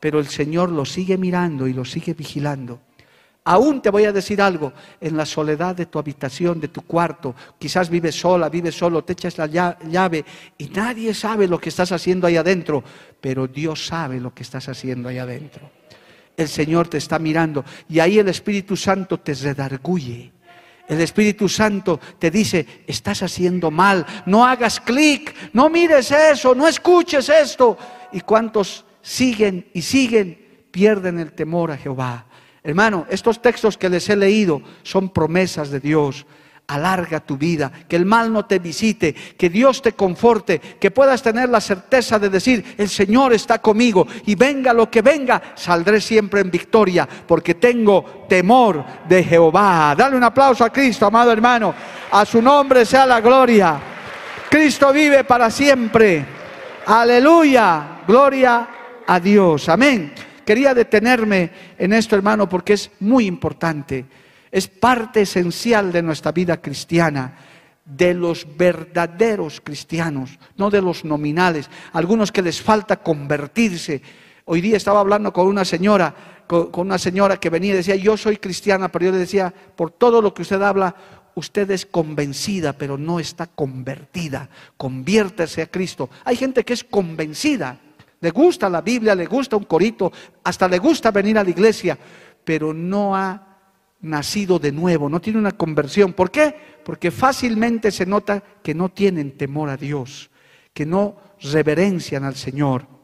pero el Señor lo sigue mirando y lo sigue vigilando. Aún te voy a decir algo, en la soledad de tu habitación, de tu cuarto, quizás vives sola, vives solo, te echas la llave y nadie sabe lo que estás haciendo ahí adentro, pero Dios sabe lo que estás haciendo ahí adentro. El Señor te está mirando y ahí el Espíritu Santo te redarguye el Espíritu Santo te dice, estás haciendo mal, no hagas clic, no mires eso, no escuches esto. ¿Y cuántos siguen y siguen, pierden el temor a Jehová? Hermano, estos textos que les he leído son promesas de Dios alarga tu vida, que el mal no te visite, que Dios te conforte, que puedas tener la certeza de decir, el Señor está conmigo y venga lo que venga, saldré siempre en victoria, porque tengo temor de Jehová. Dale un aplauso a Cristo, amado hermano, a su nombre sea la gloria. Cristo vive para siempre. Aleluya, gloria a Dios. Amén. Quería detenerme en esto, hermano, porque es muy importante es parte esencial de nuestra vida cristiana, de los verdaderos cristianos, no de los nominales, algunos que les falta convertirse. Hoy día estaba hablando con una señora, con, una señora que venía y decía, yo soy cristiana, pero yo le decía, por todo lo que usted habla, usted es convencida, pero no está convertida. Conviértese a Cristo. Hay gente que es convencida, le gusta la Biblia, le gusta un corito, hasta le gusta venir a la iglesia, pero no ha nacido de nuevo, no tiene una conversión. ¿Por qué? Porque fácilmente se nota que no tienen temor a Dios, que no reverencian al Señor.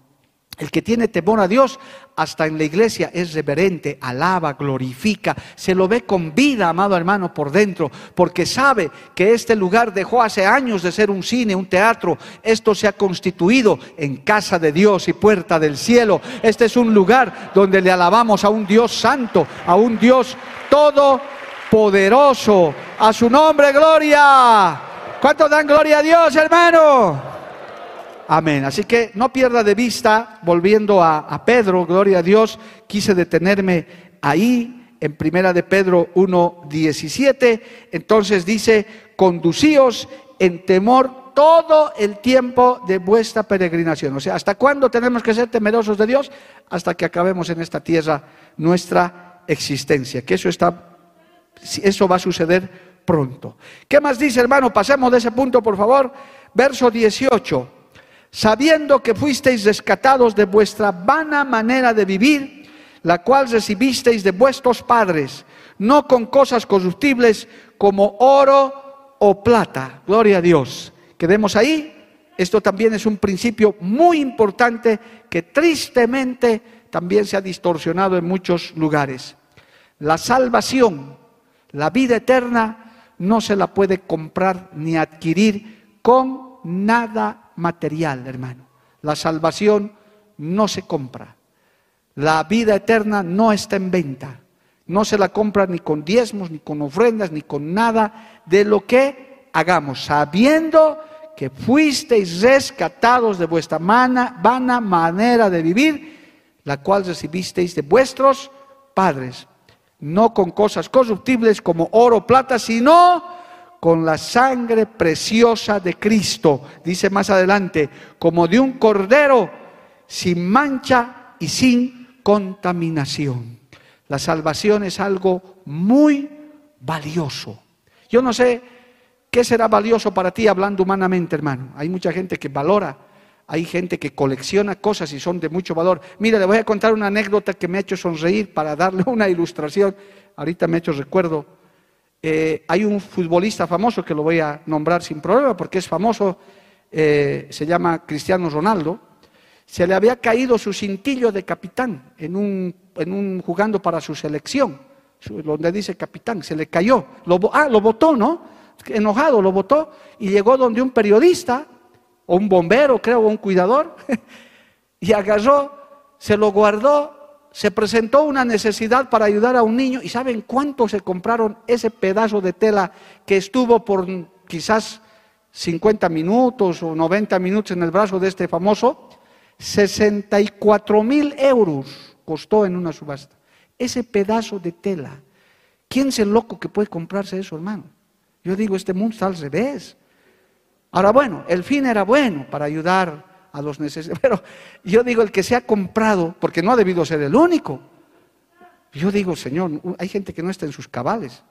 El que tiene temor a Dios, hasta en la iglesia es reverente, alaba, glorifica, se lo ve con vida, amado hermano, por dentro, porque sabe que este lugar dejó hace años de ser un cine, un teatro. Esto se ha constituido en casa de Dios y puerta del cielo. Este es un lugar donde le alabamos a un Dios santo, a un Dios todopoderoso. A su nombre, gloria. ¿Cuántos dan gloria a Dios, hermano? Amén. Así que no pierda de vista, volviendo a, Pedro, gloria a Dios, quise detenerme ahí en primera de Pedro 1.17. Entonces dice, conducíos en temor todo el tiempo de vuestra peregrinación. O sea, ¿hasta cuándo tenemos que ser temerosos de Dios? Hasta que acabemos en esta tierra nuestra existencia. Que eso está, eso va a suceder pronto. ¿Qué más dice, hermano? Pasemos de ese punto, por favor. Verso 18 sabiendo que fuisteis rescatados de vuestra vana manera de vivir, la cual recibisteis de vuestros padres, no con cosas corruptibles como oro o plata. Gloria a Dios. Quedemos ahí. Esto también es un principio muy importante que tristemente también se ha distorsionado en muchos lugares. La salvación, la vida eterna, no se la puede comprar ni adquirir con nada material, hermano. La salvación no se compra. La vida eterna no está en venta. No se la compra ni con diezmos, ni con ofrendas, ni con nada de lo que hagamos, sabiendo que fuisteis rescatados de vuestra vana manera de vivir, la cual recibisteis de vuestros padres, no con cosas corruptibles como oro, plata, sino con la sangre preciosa de Cristo, dice más adelante, como de un cordero sin mancha y sin contaminación. La salvación es algo muy valioso. Yo no sé qué será valioso para ti hablando humanamente, hermano. Hay mucha gente que valora, hay gente que colecciona cosas y son de mucho valor. Mira, le voy a contar una anécdota que me ha hecho sonreír para darle una ilustración. Ahorita me ha hecho recuerdo. Eh, hay un futbolista famoso que lo voy a nombrar sin problema porque es famoso, eh, se llama Cristiano Ronaldo. Se le había caído su cintillo de capitán en un, en un jugando para su selección donde dice capitán, se le cayó. Lo, ah, lo botó, ¿no? Enojado, lo botó y llegó donde un periodista, o un bombero, creo, o un cuidador, y agarró, se lo guardó, se presentó una necesidad para ayudar a un niño. ¿Y saben cuánto se compraron ese pedazo de tela que estuvo por quizás 50 minutos o 90 minutos en el brazo de este famoso? 64 mil euros costó en una subasta ese pedazo de tela. ¿Quién es el loco que puede comprarse eso, hermano? Yo digo, este mundo está al revés. Ahora, bueno, el fin era bueno para ayudar a los necesitados, pero yo digo, el que se ha comprado, porque no ha debido ser el único. Yo digo, Señor, hay gente que no está en sus cabales.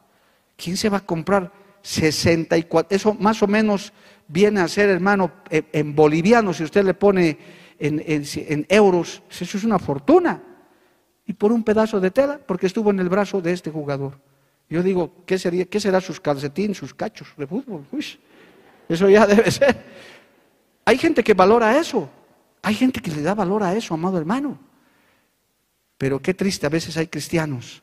¿Quién se va a comprar 64? Eso más o menos viene a ser, hermano, en boliviano, si usted le pone en, en euros, eso es una fortuna y por un pedazo de tela, porque estuvo en el brazo de este jugador. Yo digo, ¿qué, sería, qué será sus calcetines, sus cachos de fútbol? eso ya debe ser. Hay gente que valora eso. Hay gente que le da valor a eso, amado hermano. Pero qué triste, a veces hay cristianos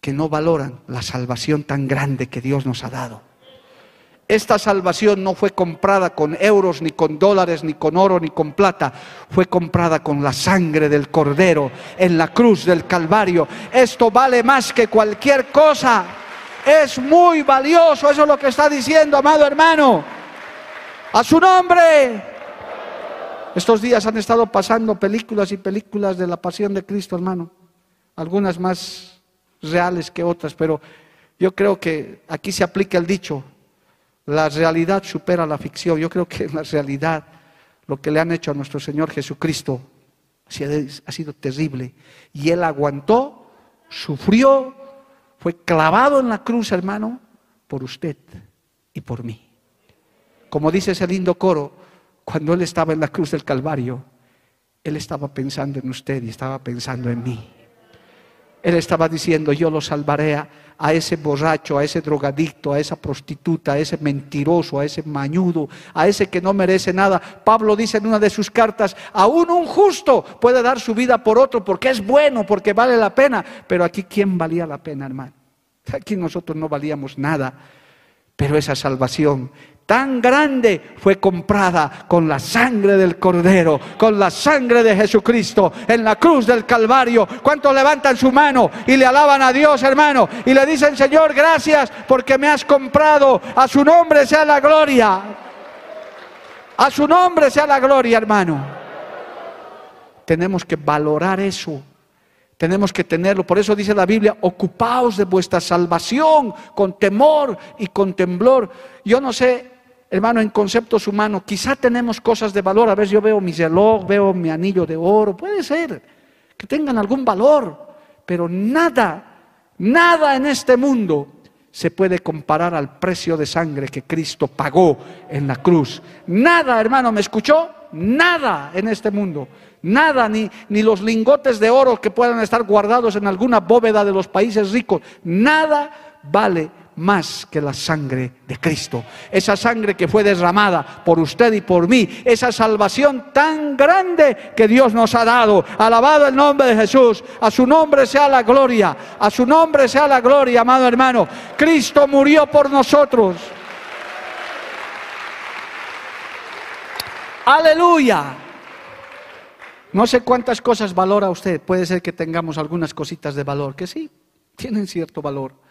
que no valoran la salvación tan grande que Dios nos ha dado. Esta salvación no fue comprada con euros, ni con dólares, ni con oro, ni con plata. Fue comprada con la sangre del Cordero en la cruz del Calvario. Esto vale más que cualquier cosa. Es muy valioso. Eso es lo que está diciendo, amado hermano. A su nombre. Estos días han estado pasando películas y películas de la pasión de Cristo, hermano. Algunas más reales que otras, pero yo creo que aquí se aplica el dicho, la realidad supera la ficción. Yo creo que en la realidad lo que le han hecho a nuestro Señor Jesucristo ha sido terrible. Y Él aguantó, sufrió, fue clavado en la cruz, hermano, por usted y por mí. Como dice ese lindo coro, cuando Él estaba en la cruz del Calvario, Él estaba pensando en usted y estaba pensando en mí. Él estaba diciendo, yo lo salvaré a, ese borracho, a ese drogadicto, a esa prostituta, a ese mentiroso, a ese mañudo, a ese que no merece nada. Pablo dice en una de sus cartas, aún un justo puede dar su vida por otro porque es bueno, porque vale la pena. Pero aquí, ¿quién valía la pena, hermano? Aquí nosotros no valíamos nada. Pero esa salvación tan grande fue comprada con la sangre del Cordero, con la sangre de Jesucristo en la cruz del Calvario. ¿Cuántos levantan su mano y le alaban a Dios, hermano? Y le dicen, Señor, gracias porque me has comprado. A su nombre sea la gloria. A su nombre sea la gloria, hermano. Tenemos que valorar eso. Tenemos que tenerlo. Por eso dice la Biblia, ocupaos de vuestra salvación con temor y con temblor. Yo no sé hermano, en conceptos humanos, quizá tenemos cosas de valor. A veces yo veo mi reloj, veo mi anillo de oro, puede ser que tengan algún valor, pero nada, nada en este mundo se puede comparar al precio de sangre que Cristo pagó en la cruz. Nada, hermano, ¿me escuchó? Nada en este mundo. Nada, ni, ni los lingotes de oro que puedan estar guardados en alguna bóveda de los países ricos. Nada vale más que la sangre de Cristo. Esa sangre que fue derramada por usted y por mí. Esa salvación tan grande que Dios nos ha dado. Alabado el nombre de Jesús. A su nombre sea la gloria. A su nombre sea la gloria, amado hermano. Cristo murió por nosotros. Aleluya. No sé cuántas cosas valora usted. Puede ser que tengamos algunas cositas de valor, que sí, tienen cierto valor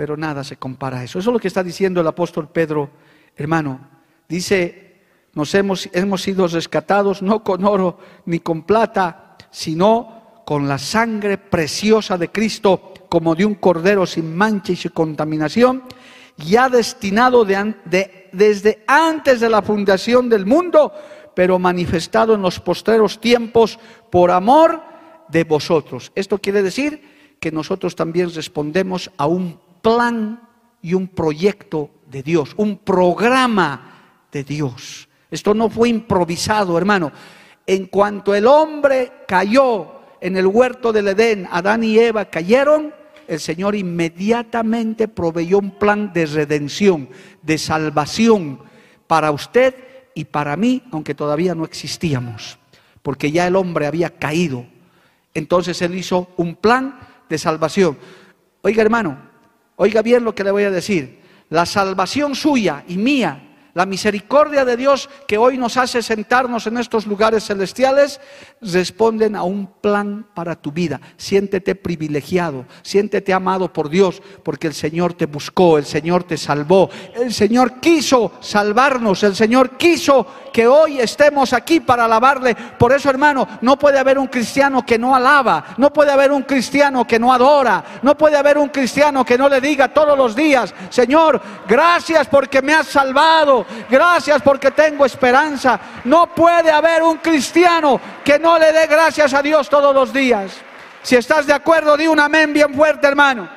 pero nada se compara a eso. Eso es lo que está diciendo el apóstol Pedro, hermano. Dice, nos hemos, hemos sido rescatados no con oro ni con plata, sino con la sangre preciosa de Cristo, como de un cordero sin mancha y sin contaminación, ya destinado desde antes de la fundación del mundo, pero manifestado en los postreros tiempos por amor de vosotros. Esto quiere decir que nosotros también respondemos a un plan y un proyecto de Dios, un programa de Dios. Esto no fue improvisado, hermano. En cuanto el hombre cayó en el huerto del Edén, Adán y Eva cayeron, el Señor inmediatamente proveyó un plan de redención, de salvación para usted y para mí, aunque todavía no existíamos, porque ya el hombre había caído. Entonces Él hizo un plan de salvación. Oiga hermano, oiga bien lo que le voy a decir. La salvación suya y mía la misericordia de Dios que hoy nos hace sentarnos en estos lugares celestiales responden a un plan para tu vida. Siéntete privilegiado, siéntete amado por Dios, porque el Señor te buscó, el Señor te salvó, el Señor quiso salvarnos, el Señor quiso que hoy estemos aquí para alabarle. Por eso, hermano, no puede haber un cristiano que no alaba, no puede haber un cristiano que no adora, no puede haber un cristiano que no le diga todos los días, Señor, gracias porque me has salvado gracias porque tengo esperanza. No puede haber un cristiano que no le dé gracias a Dios todos los días. Si estás de acuerdo, di un amén bien fuerte, hermano.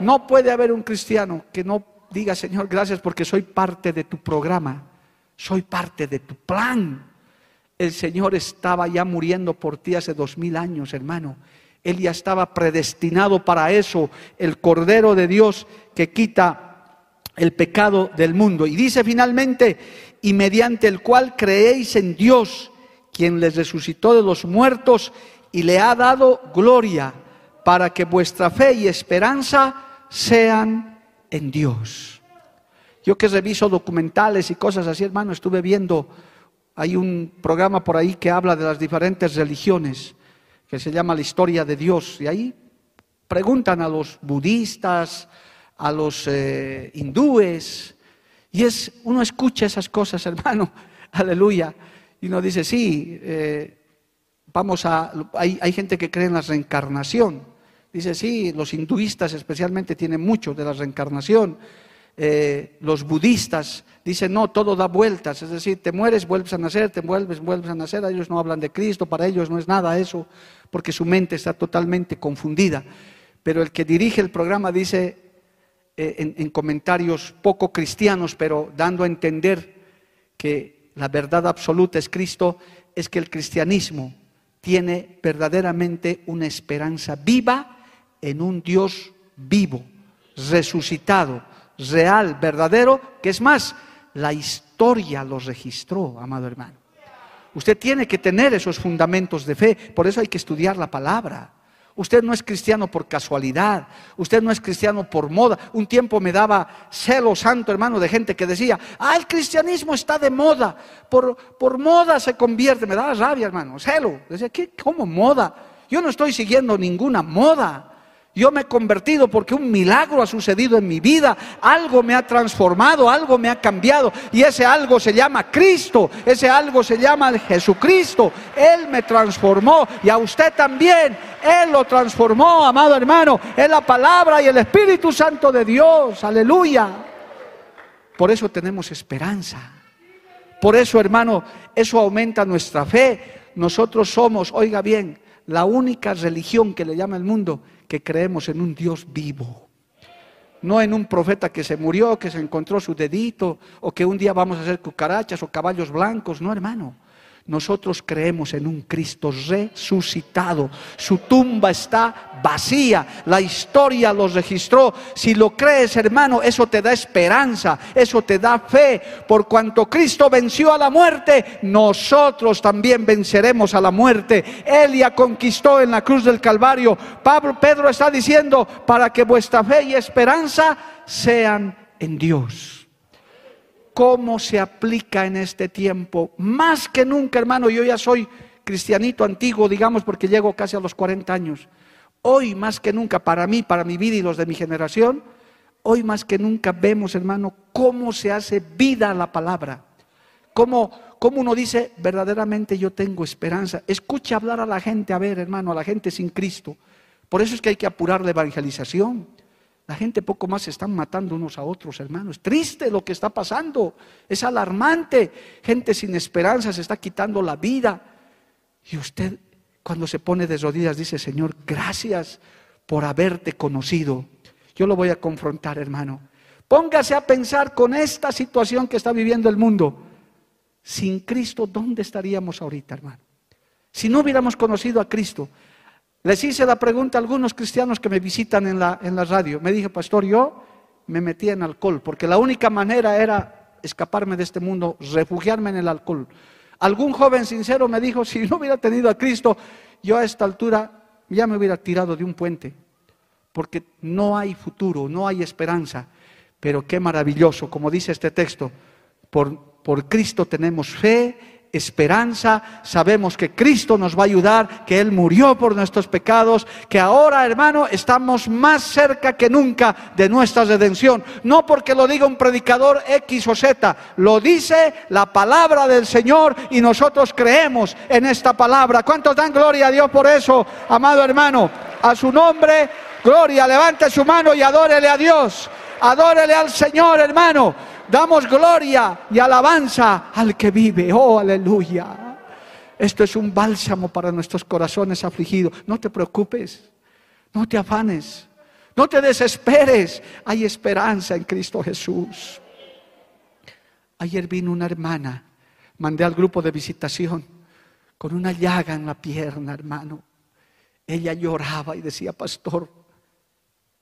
No puede haber un cristiano que no diga, Señor, gracias porque soy parte de tu programa, soy parte de tu plan. El Señor estaba ya muriendo por ti hace dos mil años, hermano. Él ya estaba predestinado para eso, el Cordero de Dios que quita el pecado del mundo. Y dice finalmente, y mediante el cual creéis en Dios, quien les resucitó de los muertos y le ha dado gloria, para que vuestra fe y esperanza sean en Dios. Yo que reviso documentales y cosas así, hermano, estuve viendo, hay un programa por ahí que habla de las diferentes religiones, que se llama La historia de Dios, y ahí preguntan a los budistas, a los eh, hindúes. Y es, uno escucha esas cosas, hermano, aleluya. Y uno dice, sí, eh, vamos a, hay, hay, gente que cree en la reencarnación. Dice, sí, los hinduistas especialmente tienen mucho de la reencarnación. Eh, los budistas dicen, no, todo da vueltas, es decir, te mueres, vuelves a nacer, te vuelves, vuelves a nacer. Ellos no hablan de Cristo, para ellos no es nada eso, porque su mente está totalmente confundida. Pero el que dirige el programa dice, eh, en, comentarios poco cristianos, pero dando a entender que la verdad absoluta es Cristo, es que el cristianismo tiene verdaderamente una esperanza viva en un Dios vivo, resucitado, real, verdadero, que es más, la historia lo registró, amado hermano. Usted tiene que tener esos fundamentos de fe, por eso hay que estudiar la palabra. Usted no es cristiano por casualidad, usted no es cristiano por moda. Un tiempo me daba celo santo, hermano, de gente que decía, ah, el cristianismo está de moda, por, por moda se convierte. Me daba rabia, hermano, celo. Decía, ¿qué? ¿Cómo moda? Yo no estoy siguiendo ninguna moda. Yo me he convertido porque un milagro ha sucedido en mi vida, algo me ha transformado, algo me ha cambiado y ese algo se llama Cristo, ese algo se llama Jesucristo. Él me transformó y a usted también, Él lo transformó, amado hermano, es la palabra y el Espíritu Santo de Dios, aleluya. Por eso tenemos esperanza. Por eso, hermano, eso aumenta nuestra fe. Nosotros somos, oiga bien, la única religión que le llama el mundo que creemos en un Dios vivo. No en un profeta que se murió, que se encontró su dedito, o que un día vamos a hacer cucarachas o caballos blancos. No, hermano. Nosotros creemos en un Cristo resucitado. Su tumba está vacía. La historia lo registró. Si lo crees, hermano, eso te da esperanza, eso te da fe. Por cuanto Cristo venció a la muerte, nosotros también venceremos a la muerte. Él ya conquistó en la cruz del Calvario. Pablo, Pedro está diciendo, para que vuestra fe y esperanza sean en Dios cómo se aplica en este tiempo. Más que nunca, hermano, yo ya soy cristianito antiguo, digamos, porque llego casi a los 40 años. Hoy más que nunca, para mí, para mi vida y los de mi generación, hoy más que nunca vemos, hermano, cómo se hace vida la palabra. Cómo, cómo uno dice, verdaderamente yo tengo esperanza. Escucha hablar a la gente, a ver, hermano, a la gente sin Cristo. Por eso es que hay que apurar la evangelización. La gente poco más se están matando unos a otros, hermanos. Triste lo que está pasando. Es alarmante. Gente sin esperanza se está quitando la vida. Y usted cuando se pone de rodillas dice, Señor, gracias por haberte conocido. Yo lo voy a confrontar, hermano. Póngase a pensar con esta situación que está viviendo el mundo. Sin Cristo, ¿dónde estaríamos ahorita, hermano? Si no hubiéramos conocido a Cristo. Les hice la pregunta a algunos cristianos que me visitan en la, en la radio. Me dije, pastor, yo me metí en alcohol, porque la única manera era escaparme de este mundo, refugiarme en el alcohol. Algún joven sincero me dijo, si no hubiera tenido a Cristo, yo a esta altura ya me hubiera tirado de un puente, porque no hay futuro, no hay esperanza. Pero qué maravilloso, como dice este texto, por, por Cristo tenemos fe esperanza, sabemos que Cristo nos va a ayudar, que Él murió por nuestros pecados, que ahora, hermano, estamos más cerca que nunca de nuestra redención. No porque lo diga un predicador X o Z, lo dice la palabra del Señor y nosotros creemos en esta palabra. ¿Cuántos dan gloria a Dios por eso, amado hermano? A su nombre, gloria, levante su mano y adórele a Dios. Adórele al Señor, hermano. Damos gloria y alabanza al que vive. Oh, aleluya. Esto es un bálsamo para nuestros corazones afligidos. No te preocupes, no te afanes, no te desesperes. Hay esperanza en Cristo Jesús. Ayer vino una hermana, mandé al grupo de visitación con una llaga en la pierna, hermano. Ella lloraba y decía, pastor,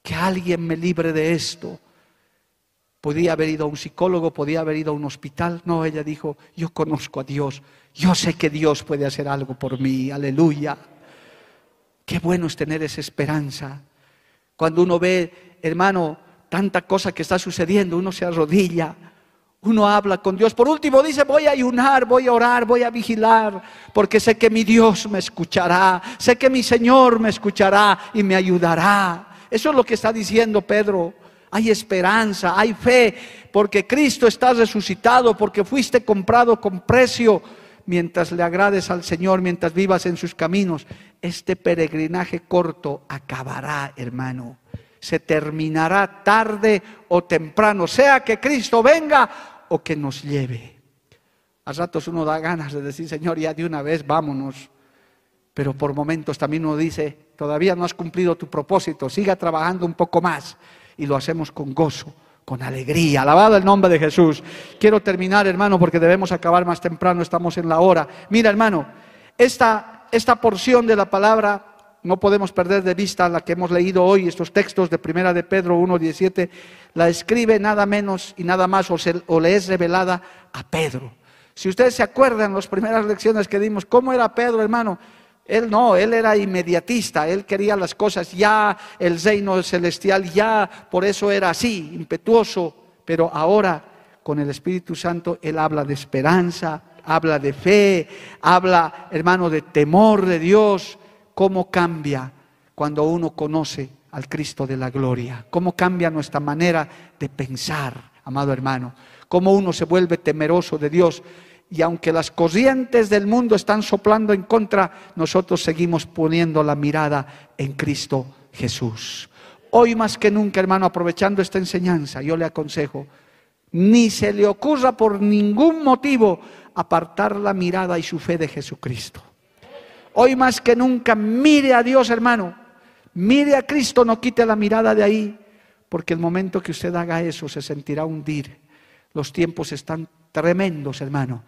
que alguien me libre de esto. Podía haber ido a un psicólogo, podía haber ido a un hospital. No, ella dijo, yo conozco a Dios, yo sé que Dios puede hacer algo por mí, aleluya. Qué bueno es tener esa esperanza. Cuando uno ve, hermano, tanta cosa que está sucediendo, uno se arrodilla, uno habla con Dios. Por último dice, voy a ayunar, voy a orar, voy a vigilar, porque sé que mi Dios me escuchará, sé que mi Señor me escuchará y me ayudará. Eso es lo que está diciendo Pedro hay esperanza, hay fe, porque Cristo está resucitado, porque fuiste comprado con precio. Mientras le agrades al Señor, mientras vivas en sus caminos, este peregrinaje corto acabará, hermano. Se terminará tarde o temprano, sea que Cristo venga o que nos lleve. A ratos uno da ganas de decir, Señor, ya de una vez vámonos. Pero por momentos también uno dice, todavía no has cumplido tu propósito, siga trabajando un poco más y lo hacemos con gozo, con alegría. Alabado el nombre de Jesús. Quiero terminar, hermano, porque debemos acabar más temprano, estamos en la hora. Mira, hermano, esta, esta porción de la palabra no podemos perder de vista la que hemos leído hoy, estos textos de Primera de Pedro 1.17, la escribe nada menos y nada más o, o le es revelada a Pedro. Si ustedes se acuerdan las primeras lecciones que dimos, ¿cómo era Pedro, hermano? Él no, él era inmediatista, él quería las cosas ya, el reino celestial ya, por eso era así, impetuoso, pero ahora con el Espíritu Santo él habla de esperanza, habla de fe, habla, hermano, de temor de Dios, cómo cambia cuando uno conoce al Cristo de la gloria, cómo cambia nuestra manera de pensar, amado hermano, cómo uno se vuelve temeroso de Dios y aunque las corrientes del mundo están soplando en contra, nosotros seguimos poniendo la mirada en Cristo Jesús. Hoy más que nunca, hermano, aprovechando esta enseñanza, yo le aconsejo, ni se le ocurra por ningún motivo apartar la mirada y su fe de Jesucristo. Hoy más que nunca, mire a Dios, hermano, mire a Cristo, no quite la mirada de ahí, porque el momento que usted haga eso se sentirá hundir. Los tiempos están tremendos, hermano,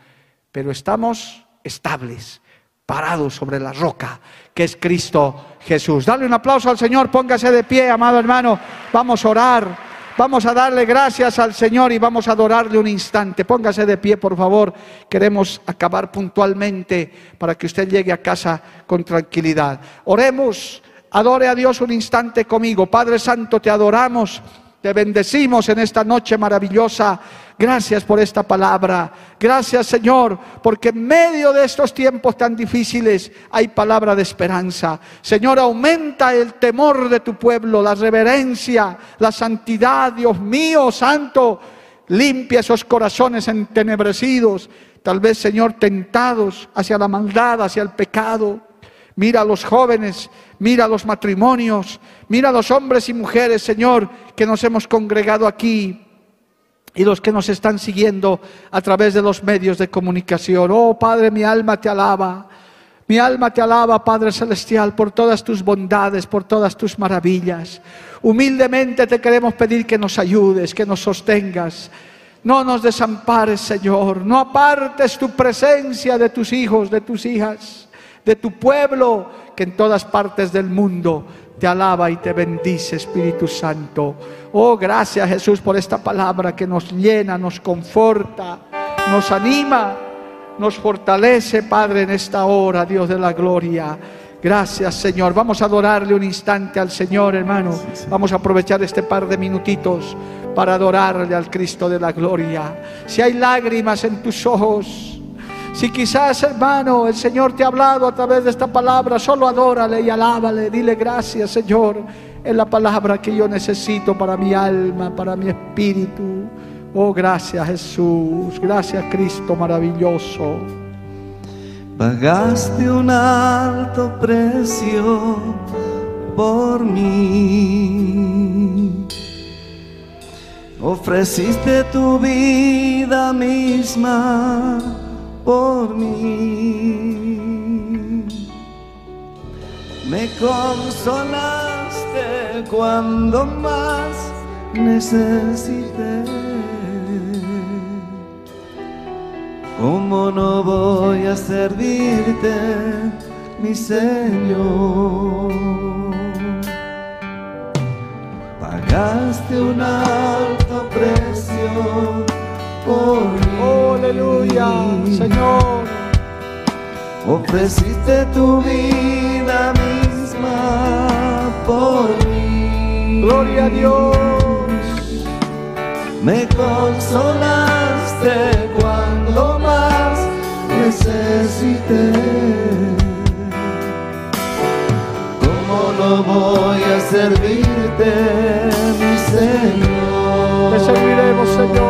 pero estamos estables, parados sobre la roca, que es Cristo Jesús. Dale un aplauso al Señor, póngase de pie, amado hermano, vamos a orar. Vamos a darle gracias al Señor y vamos a adorarle un instante. Póngase de pie, por favor. Queremos acabar puntualmente para que usted llegue a casa con tranquilidad. Oremos, adore a Dios un instante conmigo. Padre Santo, te adoramos. Te bendecimos en esta noche maravillosa. Gracias por esta palabra. Gracias Señor, porque en medio de estos tiempos tan difíciles hay palabra de esperanza. Señor, aumenta el temor de tu pueblo, la reverencia, la santidad, Dios mío, santo. Limpia esos corazones entenebrecidos, tal vez Señor tentados hacia la maldad, hacia el pecado. Mira a los jóvenes, mira a los matrimonios, mira a los hombres y mujeres, Señor, que nos hemos congregado aquí y los que nos están siguiendo a través de los medios de comunicación. Oh Padre, mi alma te alaba. Mi alma te alaba, Padre Celestial, por todas tus bondades, por todas tus maravillas. Humildemente te queremos pedir que nos ayudes, que nos sostengas. No nos desampares, Señor. No apartes tu presencia de tus hijos, de tus hijas, de tu pueblo, que en todas partes del mundo te alaba y te bendice, Espíritu Santo. Oh, gracias Jesús por esta palabra que nos llena, nos conforta, nos anima nos fortalece, Padre, en esta hora, Dios de la gloria. Gracias, Señor. Vamos a adorarle un instante al Señor, hermano. Vamos a aprovechar este par de minutitos para adorarle al Cristo de la gloria. Si hay lágrimas en tus ojos, si quizás, hermano, el Señor te ha hablado a través de esta palabra, solo adórale y alábale. Dile gracias, Señor. Es la palabra que yo necesito para mi alma, para mi espíritu. Oh, gracias Jesús, gracias Cristo maravilloso. Pagaste un alto precio por mí. Ofreciste tu vida misma por mí. Me consolaste cuando más necesité. ¿Cómo no voy a servirte, mi Señor? Pagaste un alto precio por mí. Aleluya, Señor. Ofreciste tu vida misma por mí. Gloria a Dios. Me consolaste cuando necesité. ¿Cómo no voy a servirte, mi Señor? Te serviremos, Señor.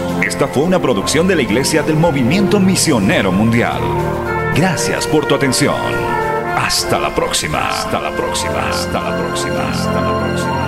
Esta fue una producción de la Iglesia del Movimiento Misionero Mundial. Gracias por tu atención. Hasta la próxima. Hasta la próxima. Hasta la próxima. Hasta la próxima.